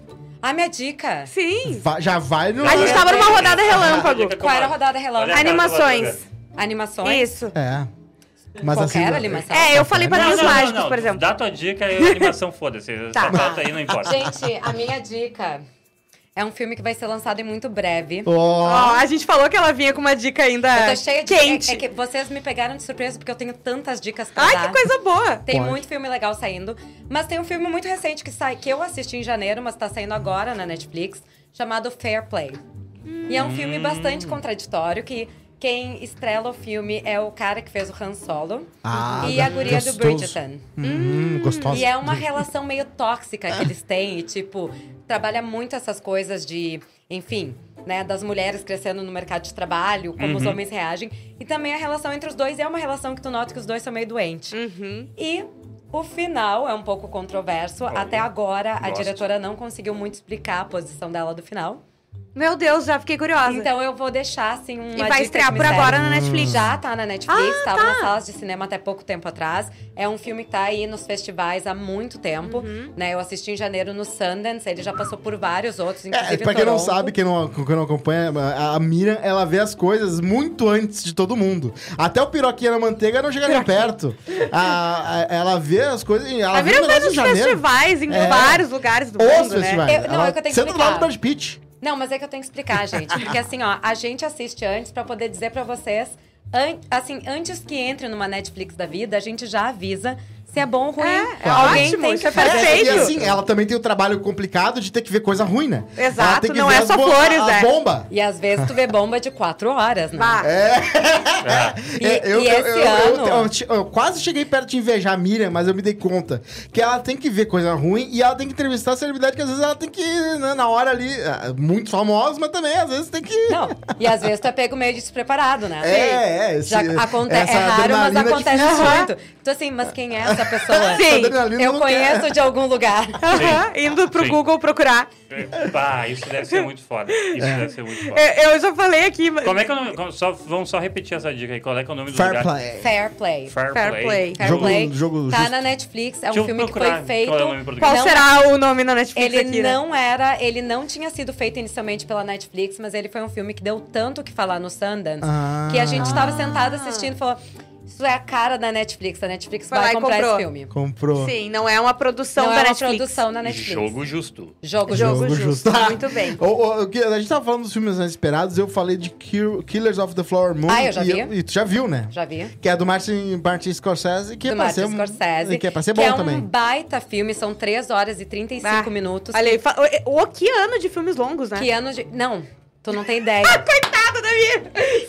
Ah, minha dica. Sim. Va- Já vai no. A gente tava numa rodada relâmpago. Qual era a rodada relâmpago? A Animações. Animações. Isso. É. Mas Qualquer assim. animação. É, eu falei Não, Padrinhos não, não, Mágicos, não. por exemplo. Dá tua dica e a animação, foda-se. Tá. Aí, não importa. Gente, a minha dica é um filme que vai ser lançado em muito breve. Ó. Ó, a gente falou que ela vinha com uma dica ainda Eu tô cheia de quente. É, é que vocês me pegaram de surpresa porque eu tenho tantas dicas pra Ai, dar. que coisa boa. Tem Pode. muito filme legal saindo. Mas tem um filme muito recente que sai, que eu assisti em janeiro, mas tá saindo agora na Netflix, chamado Fair Play. E é um filme bastante contraditório que quem estrela o filme é o cara que fez o Han Solo Ah, e a guria do gostoso. Bridgerton. Hum, gostosa. E é uma relação meio tóxica que eles têm e, tipo, trabalha muito essas coisas de, enfim, né, das mulheres crescendo no mercado de trabalho, como os Uhum. homens reagem. E também a relação entre os dois é uma relação que tu nota que os dois são meio doentes. Uhum. E o final é um pouco controverso. Olha, Até agora, a diretora não conseguiu muito explicar a posição dela do final. Meu Deus, já fiquei curiosa. Então eu vou deixar, assim, uma e vai estrear por agora na Netflix. Já tá na Netflix, Ah, estava tá. nas salas de cinema até pouco tempo atrás. É um filme que tá aí nos festivais há muito tempo. Uhum. Né? Eu assisti em janeiro no Sundance, ele já passou por vários outros, inclusive É, pra quem não sabe, quem não, quem não acompanha, a, a Miriam, ela vê as coisas muito antes de todo mundo. Até o piroquinha na manteiga não chega nem perto. A- a- ela vê as coisas. Ela A vê Miriam o fez negócio os em janeiro. festivais em É. vários lugares do Os mundo, né? festivais. Eu- não, ela é que eu tenho que senta do lado do. Brad Pitt. Não, mas é que eu tenho que explicar, gente. Porque assim, ó, a gente assiste antes pra poder dizer pra vocês. an- assim, antes que entre numa Netflix da vida, a gente já avisa se é bom ou ruim. É, é Alguém ótimo, tem que é fazer. perfeito. E assim, ela também tem o trabalho complicado de ter que ver coisa ruim, né? Exato, não é só flores, é. bomba. E às vezes tu vê bomba de quatro horas, né? Bah. E, É, eu, e eu- esse eu- ano. eu- eu- eu quase cheguei perto de invejar a Miriam, mas eu me dei conta que ela tem que ver coisa ruim e ela tem que entrevistar a celebridade, que às vezes ela tem que, né, na hora ali, ah, muito famosos, mas também às vezes tem que. Não, e às vezes tu é pego meio despreparado, né? É, é, esse- Já aconte essa é raro, mas acontece muito. Então, assim, mas quem é essa pessoa? Sim. Eu conheço quer. de algum lugar. Aham, Indo pro Sim. Google procurar. Pá, isso deve ser muito foda. Isso É. deve ser muito foda. Eu, eu já falei aqui. mas- Como é que é o nome? como- Só, vamos só repetir essa dica aí. Qual é, que é o nome do Fair lugar? play. Fair Play. Fair, Fair Play. Play. Fair Jogo- Play. jogo tá justo. na Netflix. É um filme que foi feito. qual é o nome em português. Qual Não- será o nome na Netflix Ele aqui, né? não era, ele não tinha sido feito inicialmente pela Netflix, mas ele foi um filme que deu tanto o que falar no Sundance, Ah. que a gente tava sentado assistindo e falou: Isso é a cara da Netflix, a Netflix Foi vai comprar comprou. esse filme. Comprou. Sim, não é uma produção Não da é uma Netflix. produção da Netflix. Jogo justo. Jogo, Jogo jogo. justo. Muito bem. O que- a gente tava falando dos filmes inesperados, eu falei de Kill- Killers of the Flower Moon. Ah, eu já e, vi. e tu já viu, né? Já vi. Que é do Martin, Martin Scorsese, que é do pra Martin ser, Scorsese. Que é pra ser que bom é um também. baita filme, são 3 horas e 35 Ah, minutos. Olha aí, o, o que ano de filmes longos, né? Que ano de. Não, tu não tem ideia. Coitada da minha!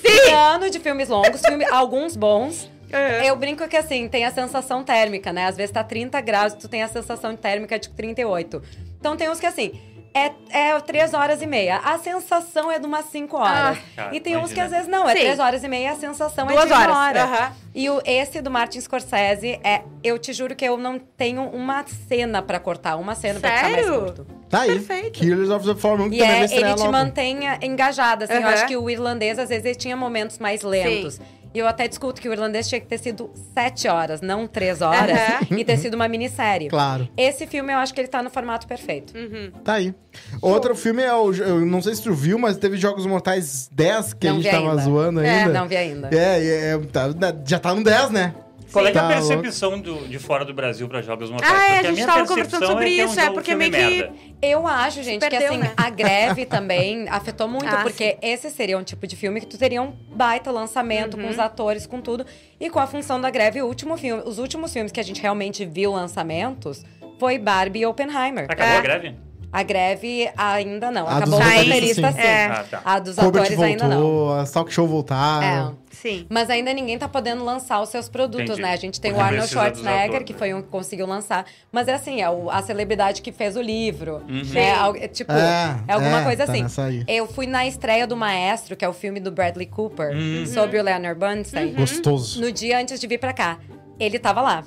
que ano de filmes longos, filme, alguns bons. É. Eu brinco que assim, tem a sensação térmica, né? Às vezes tá 30 graus, tu tem a sensação térmica de 38. Então tem uns que assim, é, é 3 horas e meia. A sensação é de umas 5 horas. Ah, e tem uns que imagina. às vezes não, é Sim. 3 horas e meia, a sensação é Duas de uma horas. hora. Aham. E o, esse do Martin Scorsese, é, eu te juro que eu não tenho uma cena pra cortar, uma cena pra ficar mais Sério? curto. Tá aí. Perfeito. Killers of the Flower Moon, que E também é, ele te logo. mantém engajada, assim. Eu Aham. acho que o irlandês, às vezes, ele tinha momentos mais lentos. E eu até discuto que o irlandês tinha que ter sido sete horas, não três horas. Aham. E ter sido uma minissérie. Claro. Esse filme, eu acho que ele tá no formato perfeito. Uhum. Tá aí. Outro filme é o. Eu não sei se tu viu, mas teve Jogos Mortais 10 que Não a gente vi tava ainda. zoando É, ainda. Não vi ainda. É, é, é, tá- já tá no 10, né? Qual é, que é a Tá percepção do- de fora do Brasil para jogos mortais? Ah, é, a gente minha tava percepção conversando sobre é que isso, é, um é, porque meio que- merda. Eu acho, gente, que perdeu, assim, né? a greve também afetou muito, Ah, porque esse seria um tipo de filme que tu teria um baita lançamento Uhum. com os atores, com tudo. E com a função da greve, o último filme, os últimos filmes que a gente realmente viu lançamentos foi Barbie e Oppenheimer. Acabou É. a greve? A greve ainda não. A Acabou dos o roteirista, sim. sim. É. Ah, tá. A dos Colbert atores ainda não. voltou, as talk show voltaram. É. Sim. Mas ainda ninguém tá podendo lançar os seus produtos, Entendi. né? A gente tem o Porque Arnold precisa dos Schwarzenegger, atores, que né? foi um que conseguiu lançar. Mas é assim, é o- a celebridade que fez o livro. Uhum. Né? Al- é tipo, É, é, alguma é, coisa tá assim. Eu fui na estreia do Maestro, que é o filme do Bradley Cooper, Uhum. sobre o Leonard Bernstein. Gostoso. No dia antes de vir pra cá. Ele tava lá.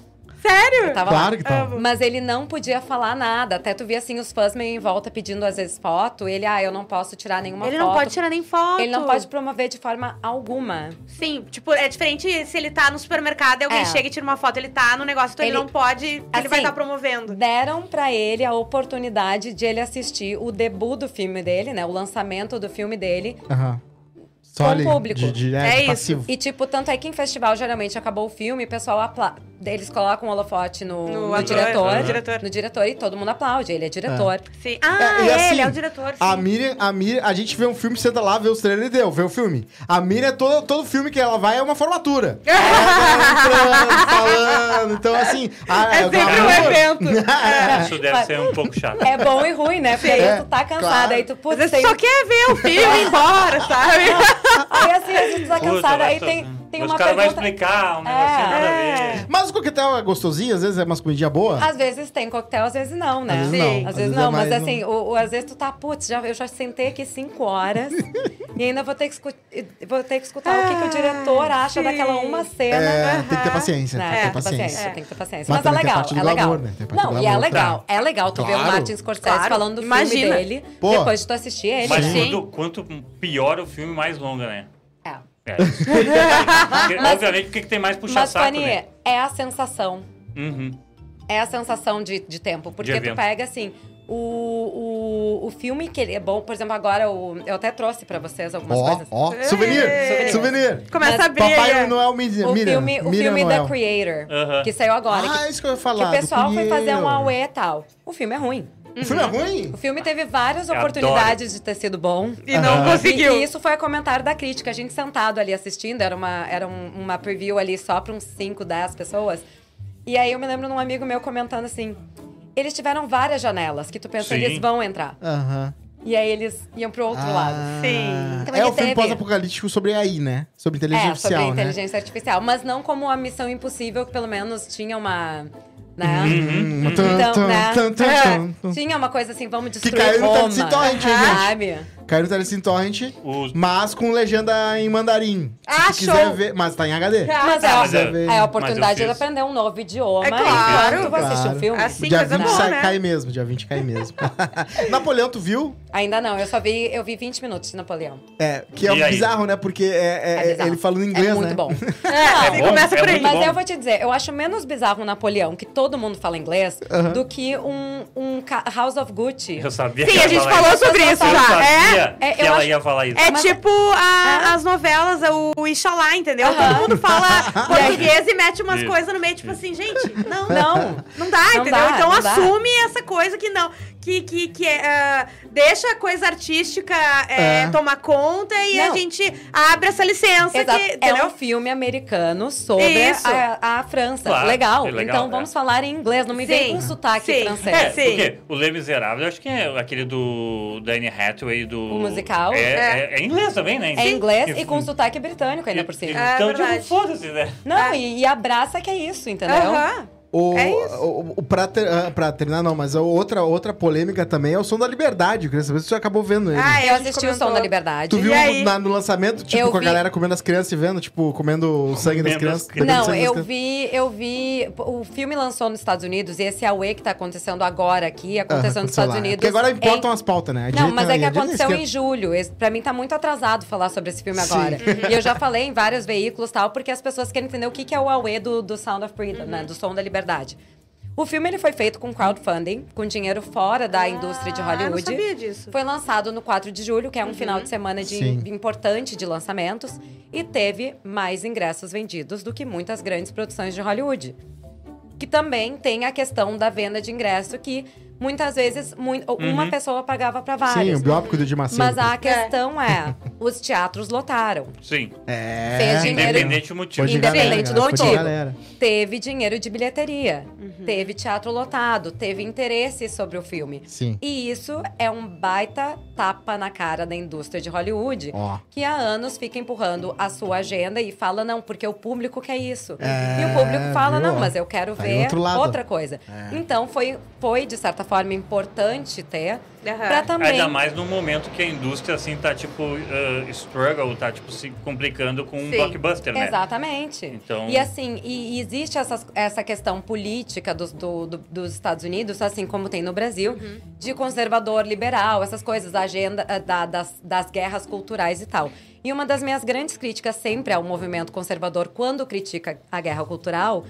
Sério? Tava Claro lá. que tá. Amo. Mas ele não podia falar nada. Até tu via assim os fãs meio em volta pedindo às vezes foto. Ele, ah, eu não posso tirar nenhuma Ele foto. não pode tirar nem foto. Ele não pode promover de forma alguma. Sim, tipo, é diferente se ele tá no supermercado e alguém É. chega e tira uma foto, ele tá no negócio, então ele, Ele- não pode, ele Assim, vai estar promovendo. Deram pra ele a oportunidade de ele assistir o debut do filme dele, né? O lançamento do filme dele. Aham. Só Com ali, público. De, de, É de isso. passivo. E, tipo, tanto é que em festival, geralmente, acabou o filme, o pessoal apla... Eles colocam o holofote no, No no ator, diretor, no diretor. No diretor e todo mundo aplaude. Ele é diretor. Sim. Ah, É, e assim, ele é o diretor. Sim. A Miriam, a Miriam, a gente vê um filme, senta lá, vê os trailers e deu, vê o filme. A Miriam, todo, todo filme que ela vai é uma formatura. Ela tá entrando, falando, Então, assim. ah, É sempre um glamour. evento. Isso deve ser um pouco chato. É bom e ruim, né? Porque É, aí tu tá cansada, claro. aí tu, putz, tem... só quer ver o filme e ir embora, sabe? Aí assim, a gente tá cansada, aí vai- tem, tem Os uma caras vão pergunta... explicar um negocinho É. nada a ver. Mas o coquetel é gostosinho, às vezes é umas comidinhas boas. Às vezes tem coquetel, às vezes não, né? Às vezes não. Às Às vezes vezes é não, mas mais assim, o, o- às vezes tu tá, putz, já, eu já sentei aqui cinco horas e ainda vou ter que, escu- vou ter que escutar o que, que o diretor acha sim. daquela uma cena. É, tem que ter paciência, Né? tem que Tem ter que ter paciência, tem que ter paciência. Mas Mas, é legal, é legal. glamour, né? Não, e é legal, é legal tu ver o Claro. Martin Scorsese Claro. falando do Imagina. filme dele, Pô. depois de tu assistir ele. Mas né? Sim. quanto, quanto pior o filme, mais longa, né? É. É. Porque, Mas- obviamente, porque que tem mais Mas, puxa-saco, Fanny, né? é a sensação. Uhum. É a sensação de, de tempo. Porque tu evento. pega, assim, o, o, o filme que ele é bom, por exemplo, agora o, eu até trouxe pra vocês algumas Ó, coisas. ó, souvenir, Souvenir. souvenir. Começa Mas a abrir. Papai Noel Miriam. O Miriam, filme, o Miriam filme Noel. The Creator, Aham. que saiu agora. Ah, que, isso que eu ia que falar. o do pessoal foi fazer um auê e tal. O filme é ruim. O filme é ruim? O filme teve várias Eu oportunidades de ter sido bom. E não Aham. conseguiu. E, e isso foi o comentário da crítica. A gente sentado ali assistindo, era uma, era um- uma preview ali só para uns 5, 10 pessoas. E aí eu me lembro de um amigo meu comentando assim: eles tiveram várias janelas que tu pensa, Sim. eles vão entrar. Aham. E aí eles iam pro outro Ah, lado. Sim. Então é o filme teve- pós-apocalíptico sobre AI, né? Sobre inteligência É, artificial, sobre né? inteligência artificial. Mas não como a Missão Impossível, que pelo menos tinha uma. Né? Hum, tum, Então, né? É. Tinha uma coisa assim, vamos Que destruir caiu no Roma. Gente? Sabe? Caiu no Telecine Torrent, Os- mas com legenda em mandarim. Ah, Se quiser show. ver, mas tá em HD. Mas é, Ah, a- mas é- é a oportunidade mas eu de fiz. aprender um novo idioma. É claro. enquanto tu vai assistir Claro. um filme. Assim, dia coisa 20 boa, sai- né? cai mesmo, dia 20 cai mesmo. Napoleão, tu viu? Ainda não, eu só vi, eu vi 20 minutos de Napoleão. É, que é E aí? bizarro, né? Porque é, é- É bizarro. ele falando inglês, É muito né? bom. É, bom, começa é por aí. muito Mas bom. eu vou te dizer, eu acho menos bizarro um Napoleão, que todo mundo fala inglês, do que um, um ca- House of Gucci. Eu sabia Sim, que a ia gente falou sobre isso Eu já. sabia É, que ela acho- ia falar isso. É Mas- tipo a- as novelas, o Ixalá, entendeu? Todo mundo fala português e mete umas coisas no meio, tipo assim, gente, não, Não. não dá, Não entendeu? dá, então não dá. assume essa coisa que não, que, que, que é, ah, deixa a coisa artística é, É. tomar conta e a Não. gente abre essa licença, Exato. que, É um filme americano sobre a, a França. Claro, legal. é legal, Então é. vamos falar em inglês. Não me vem Sim, com sotaque sim. francês. É, Sim. porque o Le Miserável, eu acho que é aquele do Danny Hathaway, do... O musical? É, É. é, é inglês também, né? É inglês Sim. e com sotaque britânico ainda por cima. É Então, tipo, foda-se, né? Não, e, e abraça que é isso, entendeu? Aham. O, É isso. o, o, pra, ter- ah, pra terminar, não, mas outra, outra polêmica também é o Som da Liberdade. Eu queria saber se você acabou vendo ele. Ah, é, Eu assisti o Som da Liberdade. Tu viu aí? na- no lançamento, tipo, Eu com a vi. galera comendo as crianças e vendo, tipo, comendo o sangue das crianças? Não, eu vi, eu vi. O filme lançou nos Estados Unidos e esse Aue que tá acontecendo agora aqui, aconteceu Ah, nos Estados lá. Unidos. Porque agora em- importam as pautas, né? A Não, mas é que aconteceu em julho. Esse- Pra mim tá muito atrasado falar sobre esse filme Sim. agora. E eu já falei em vários veículos e tal, porque as pessoas querem entender o que que é o Aue do, do Sound of Freedom, né? Do Som da Liberdade. O filme ele foi feito com crowdfunding, com dinheiro fora da indústria de Ah, eu não Hollywood. sabia disso. Foi lançado no 4 de julho, que é um final de semana de Sim. importante de lançamentos, e teve mais ingressos vendidos do que muitas grandes produções de Hollywood. Que também tem a questão da venda de ingresso, que muitas vezes mui- uma pessoa pagava para Sim, vários. o biópico do Di Macedo. Mas a questão é, os teatros lotaram. Sim. É. Fez dinheiro. Independente do motivo. Independente galera, do de motivo. Teve dinheiro de bilheteria, Uhum. teve teatro lotado, teve interesse sobre o filme. Sim. E isso é um baita tapa na cara da indústria de Hollywood, Ó. que há anos fica empurrando a sua agenda e fala, não, porque o público quer isso. É, e o público fala, viu? não, mas eu quero Tá aí ver outra coisa. Então foi, foi, de certa forma, importante ter Aham. pra também. Ainda mais no momento que a indústria, assim, tá, tipo, uh, struggle, tá, tipo, se complicando com um Sim. blockbuster, né? Exatamente. Então- E assim, e, e existe essas- essa questão política dos, do- do- dos Estados Unidos, assim como tem no Brasil, Uhum. de conservador, liberal, essas coisas, a agenda eh, da- das, das guerras culturais e tal. E uma das minhas grandes críticas sempre ao movimento conservador, quando critica a guerra cultural,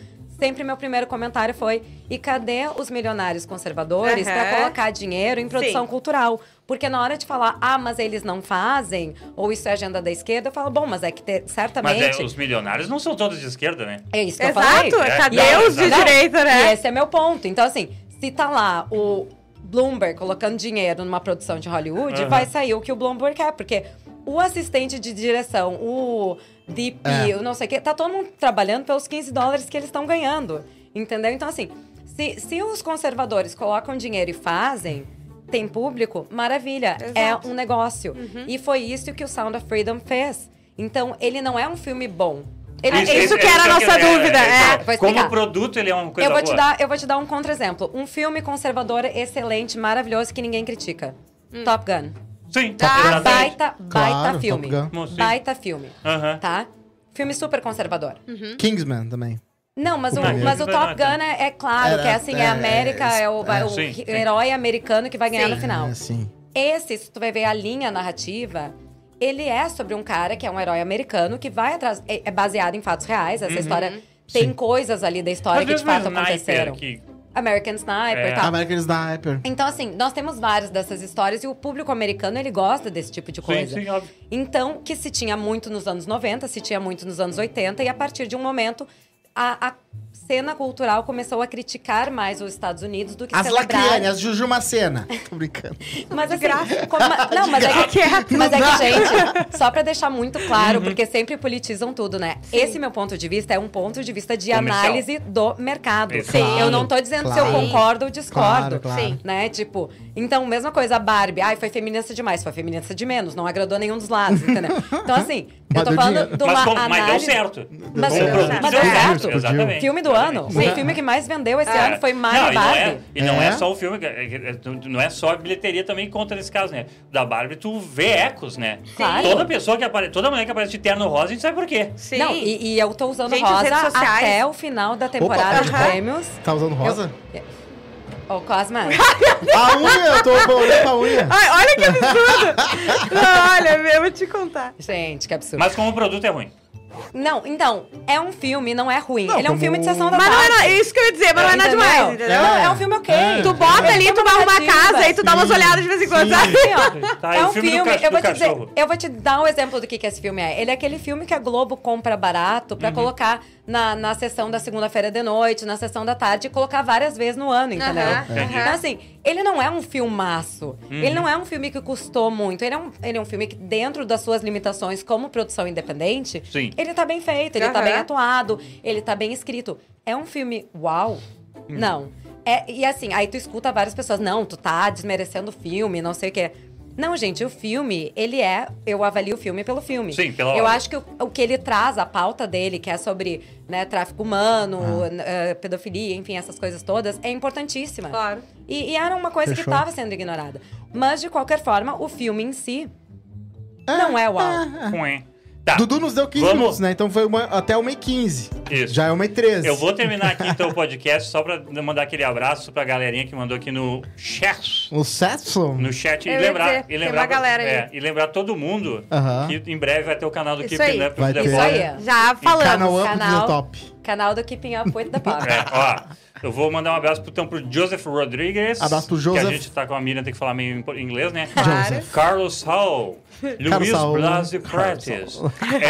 sempre meu primeiro comentário foi: e cadê os milionários conservadores para Aham. colocar dinheiro em produção Sim. cultural? Porque na hora de falar, ah, mas eles não fazem, ou isso é agenda da esquerda, eu falo, bom, mas é que ter- Mas certamente. é, os milionários não são todos de esquerda, né? É isso que eu falei. Exato, É, cadê não, os de exato. direita, E né? esse é meu ponto. Então, assim, se tá lá o Bloomberg colocando dinheiro numa produção de Hollywood, Aham. vai sair o que o Bloomberg quer. Porque o assistente de direção, o DP, É. o não sei o quê, tá todo mundo trabalhando pelos 15 dólares que eles estão ganhando. Entendeu? Então, assim, se, se os conservadores colocam dinheiro e fazem, tem público, maravilha. Exato. É um negócio. E foi isso que o Sound of Freedom fez. Então, ele não é um filme bom. Ele, É isso que era a nossa dúvida, é. Vou Como produto, ele é uma coisa eu vou boa. te dar, eu vou te dar um contra-exemplo. Um filme conservador excelente, maravilhoso que ninguém critica. Top Gun. Sim, exatamente. Baita, Claro, baita filme. Top Gun. Bom, sim. Baita filme. Aham. Tá? Filme super conservador. Kingsman também. Não, mas o, mas o não, Top. Gun é, é claro Era- que é assim, é, é, América, é, o, é, o sim, sim. herói americano que vai ganhar Sim. no final. É, sim. Esse, se tu vai ver a linha narrativa, ele é sobre um cara que é um herói americano que vai atrás. É, é baseado em fatos reais. Essa história tem Sim. coisas ali da história Mas que de fato aconteceram. que- American Sniper É. e tal. American Sniper. Então, assim, nós temos várias dessas histórias e o público americano, ele gosta desse tipo de Sim, coisa. sim, óbvio. Então, que se tinha muito nos anos 90, se tinha muito nos anos 80, e a partir de um momento, a, a cena cultural começou a criticar mais os Estados Unidos do que As celebrar. As Juju Macena. Tô brincando. Mas assim, como- não, mas é que, mas é que, gente, só pra deixar muito claro, Uhum. porque sempre politizam tudo, né? Esse meu ponto de vista é um ponto de vista de Comercial. análise do mercado. Exato. Eu não tô dizendo se eu Claro. concordo ou discordo. Claro, claro. Sim. Né? Tipo, então, mesma coisa, a Barbie. Ai, foi feminista demais, foi feminista de menos, não agradou nenhum dos lados, entendeu? Então, assim, eu tô deu falando de uma Mas, deu análise... certo. Mas, Como certo. mas deu deu certo. certo. Exatamente. Filme do ano. Exatamente. O filme que mais vendeu esse É. ano foi Não, Mario e não, é, Barbie. e não é É? só o filme, é- não é só a bilheteria também conta nesse caso, né? Da Barbie, tu vê ecos, né? Claro. Toda pessoa que aparece, toda mulher que aparece de terno rosa, a gente sabe por quê. Sim. Não, e, e eu tô usando Gente, rosa até o final da temporada de Aham. prêmios. Tá usando rosa? Ô, Cosma. A unha, eu tô olhando pra unha. Ai, olha que absurdo! Não, olha, eu vou te contar. Gente, que absurdo. Mas como produto é ruim. Não, então, é um filme, não é ruim. Não, Ele é um como- filme de sessão da Mas não é tarde. na- isso que eu ia dizer, mas não é nada Entendeu? demais, entendeu? Não, é um filme ok. É. Tu bota ali, tu vai arrumar a casa, aí tu dá umas olhadas de vez em quando, Sim. sabe? Assim, ó, Tá, é e o um filme filme, do ca- eu, vou te dizer, cachorro? eu vou te dar um exemplo do que, que esse filme é. Ele é aquele filme que a Globo compra barato Uhum. pra colocar na, na sessão da segunda-feira de noite, na sessão da tarde, e colocar várias vezes no ano, entendeu? Aham, Entendi. Então, assim, ele não é um filmaço. Uhum. Ele não é um filme que custou muito. Ele é um, ele é um filme que, dentro das suas limitações como produção independente, Sim. ele tá bem feito, ele tá Aham. bem atuado, ele tá bem escrito. É um filme uau? Uhum. Não. É, e assim, aí tu escuta várias pessoas, não, tu tá desmerecendo o filme, não sei o quê. Não, gente, o filme, ele é. Eu avalio o filme pelo filme. Sim, pela Eu acho que o, o que ele traz, a pauta dele, que é sobre né, tráfico humano, Ah. eh, pedofilia, enfim, essas coisas todas, é importantíssima. Claro. E, e era uma coisa que Fechou. estava sendo ignorada. Mas, de qualquer forma, o filme em si não é uau. Ruim. Tá. Dudu nos deu 15 Vamos- minutos, né? Então foi uma- até 1h15. Isso. Já é 1h13. Eu vou terminar aqui então o podcast só pra mandar aquele abraço pra galerinha que mandou aqui no chat. O Setson? No chat Eu e lembrar, e lembrar galera aí. é, e lembrar todo mundo Aham. que em breve vai ter o canal do Isso Keep aí. Up Vai with ter. the Isso aí. Já Canal falamos. Up Canal- do Top. Canal do Keeping Up with the Pop. É, ó, eu vou mandar um abraço então pro Joseph Rodrigues. Abraço pro Que Joseph. a gente tá com a Miriam, tem que falar meio em inglês, né? Joseph. Carlos Hall, Luiz. Blasio Prates.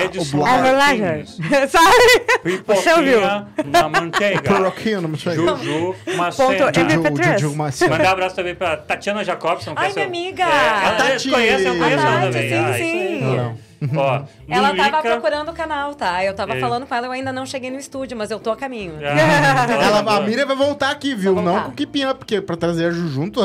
Edson É Martins, Sabe? Você ouviu? Pipoquinha na manteiga, Poroquinho, não me chega. Juju Ponto Macena. MP3. Juju, Juju Macena. Mandar um abraço também pra Tatiana Jacobson. Ai, minha amiga! É, ela Tati. conhece, eu conheço A ela Tati, também. sim, Ah, sim. Ó, Ela Lulica- tava procurando o canal, tá? Eu tava É. falando com ela, eu ainda não cheguei no estúdio, mas eu tô a caminho. Ah, Ela, mandou. a Miriam vai voltar aqui, viu? Vai Não voltar. com o Keeping Up, porque pra trazer a Ju junto,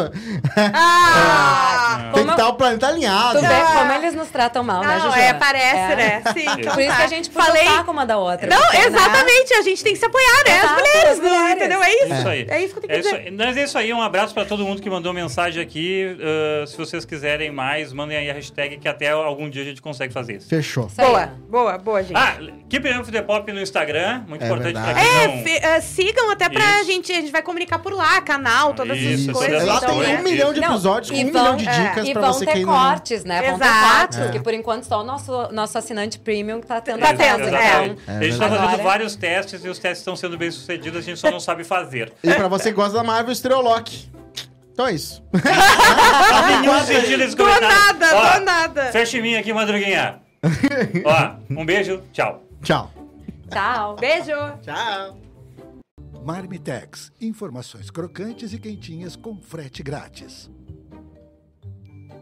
Ah! tem que estar o planeta alinhado. Tu vê como eles nos tratam mal, né, Não, Juju? é, parece, É. né? Sim. então Por isso tá. que a gente puxa Falei... o saco uma da outra. Não, porque, né? exatamente, a gente tem que se apoiar, né? As mulheres, as mulheres. entendeu? É isso. Isso aí. É isso que eu tenho que É dizer. aí. Mas é isso aí, um abraço pra todo mundo que mandou mensagem aqui. Uh, se vocês quiserem mais, mandem aí a hashtag que até algum dia a gente consegue fazer isso. Fechou. Isso aí. Boa, boa, boa, gente. Ah, Keep Up the Pop no Instagram, muito É importante pra verdade. quem É, não... fi- eh, sigam até pra Isso. gente, a gente vai comunicar por lá, canal, todas Isso, essas coisas. essas Lá então, tem um milhão de Não, episódios com e um vão- milhão de é, dicas E pra vão você ter que não... cortes, né? Vão ter Exato. cortes, É. que por enquanto só o nosso, nosso assinante premium que tá tendo Tá acesso. tendo, Exatamente. É a gente tá fazendo Agora- vários testes e os testes estão sendo bem sucedidos, a gente só não sabe fazer. E pra você que gosta da Marvel, estreou Loki. Então é isso. Nenhum sentido nesse Do nada, Ó, do nada. Fecha em mim aqui, Madruguinha. Ó, um beijo, tchau. Tchau. Tchau. Beijo. Tchau. Marmitex, informações crocantes e quentinhas com frete grátis.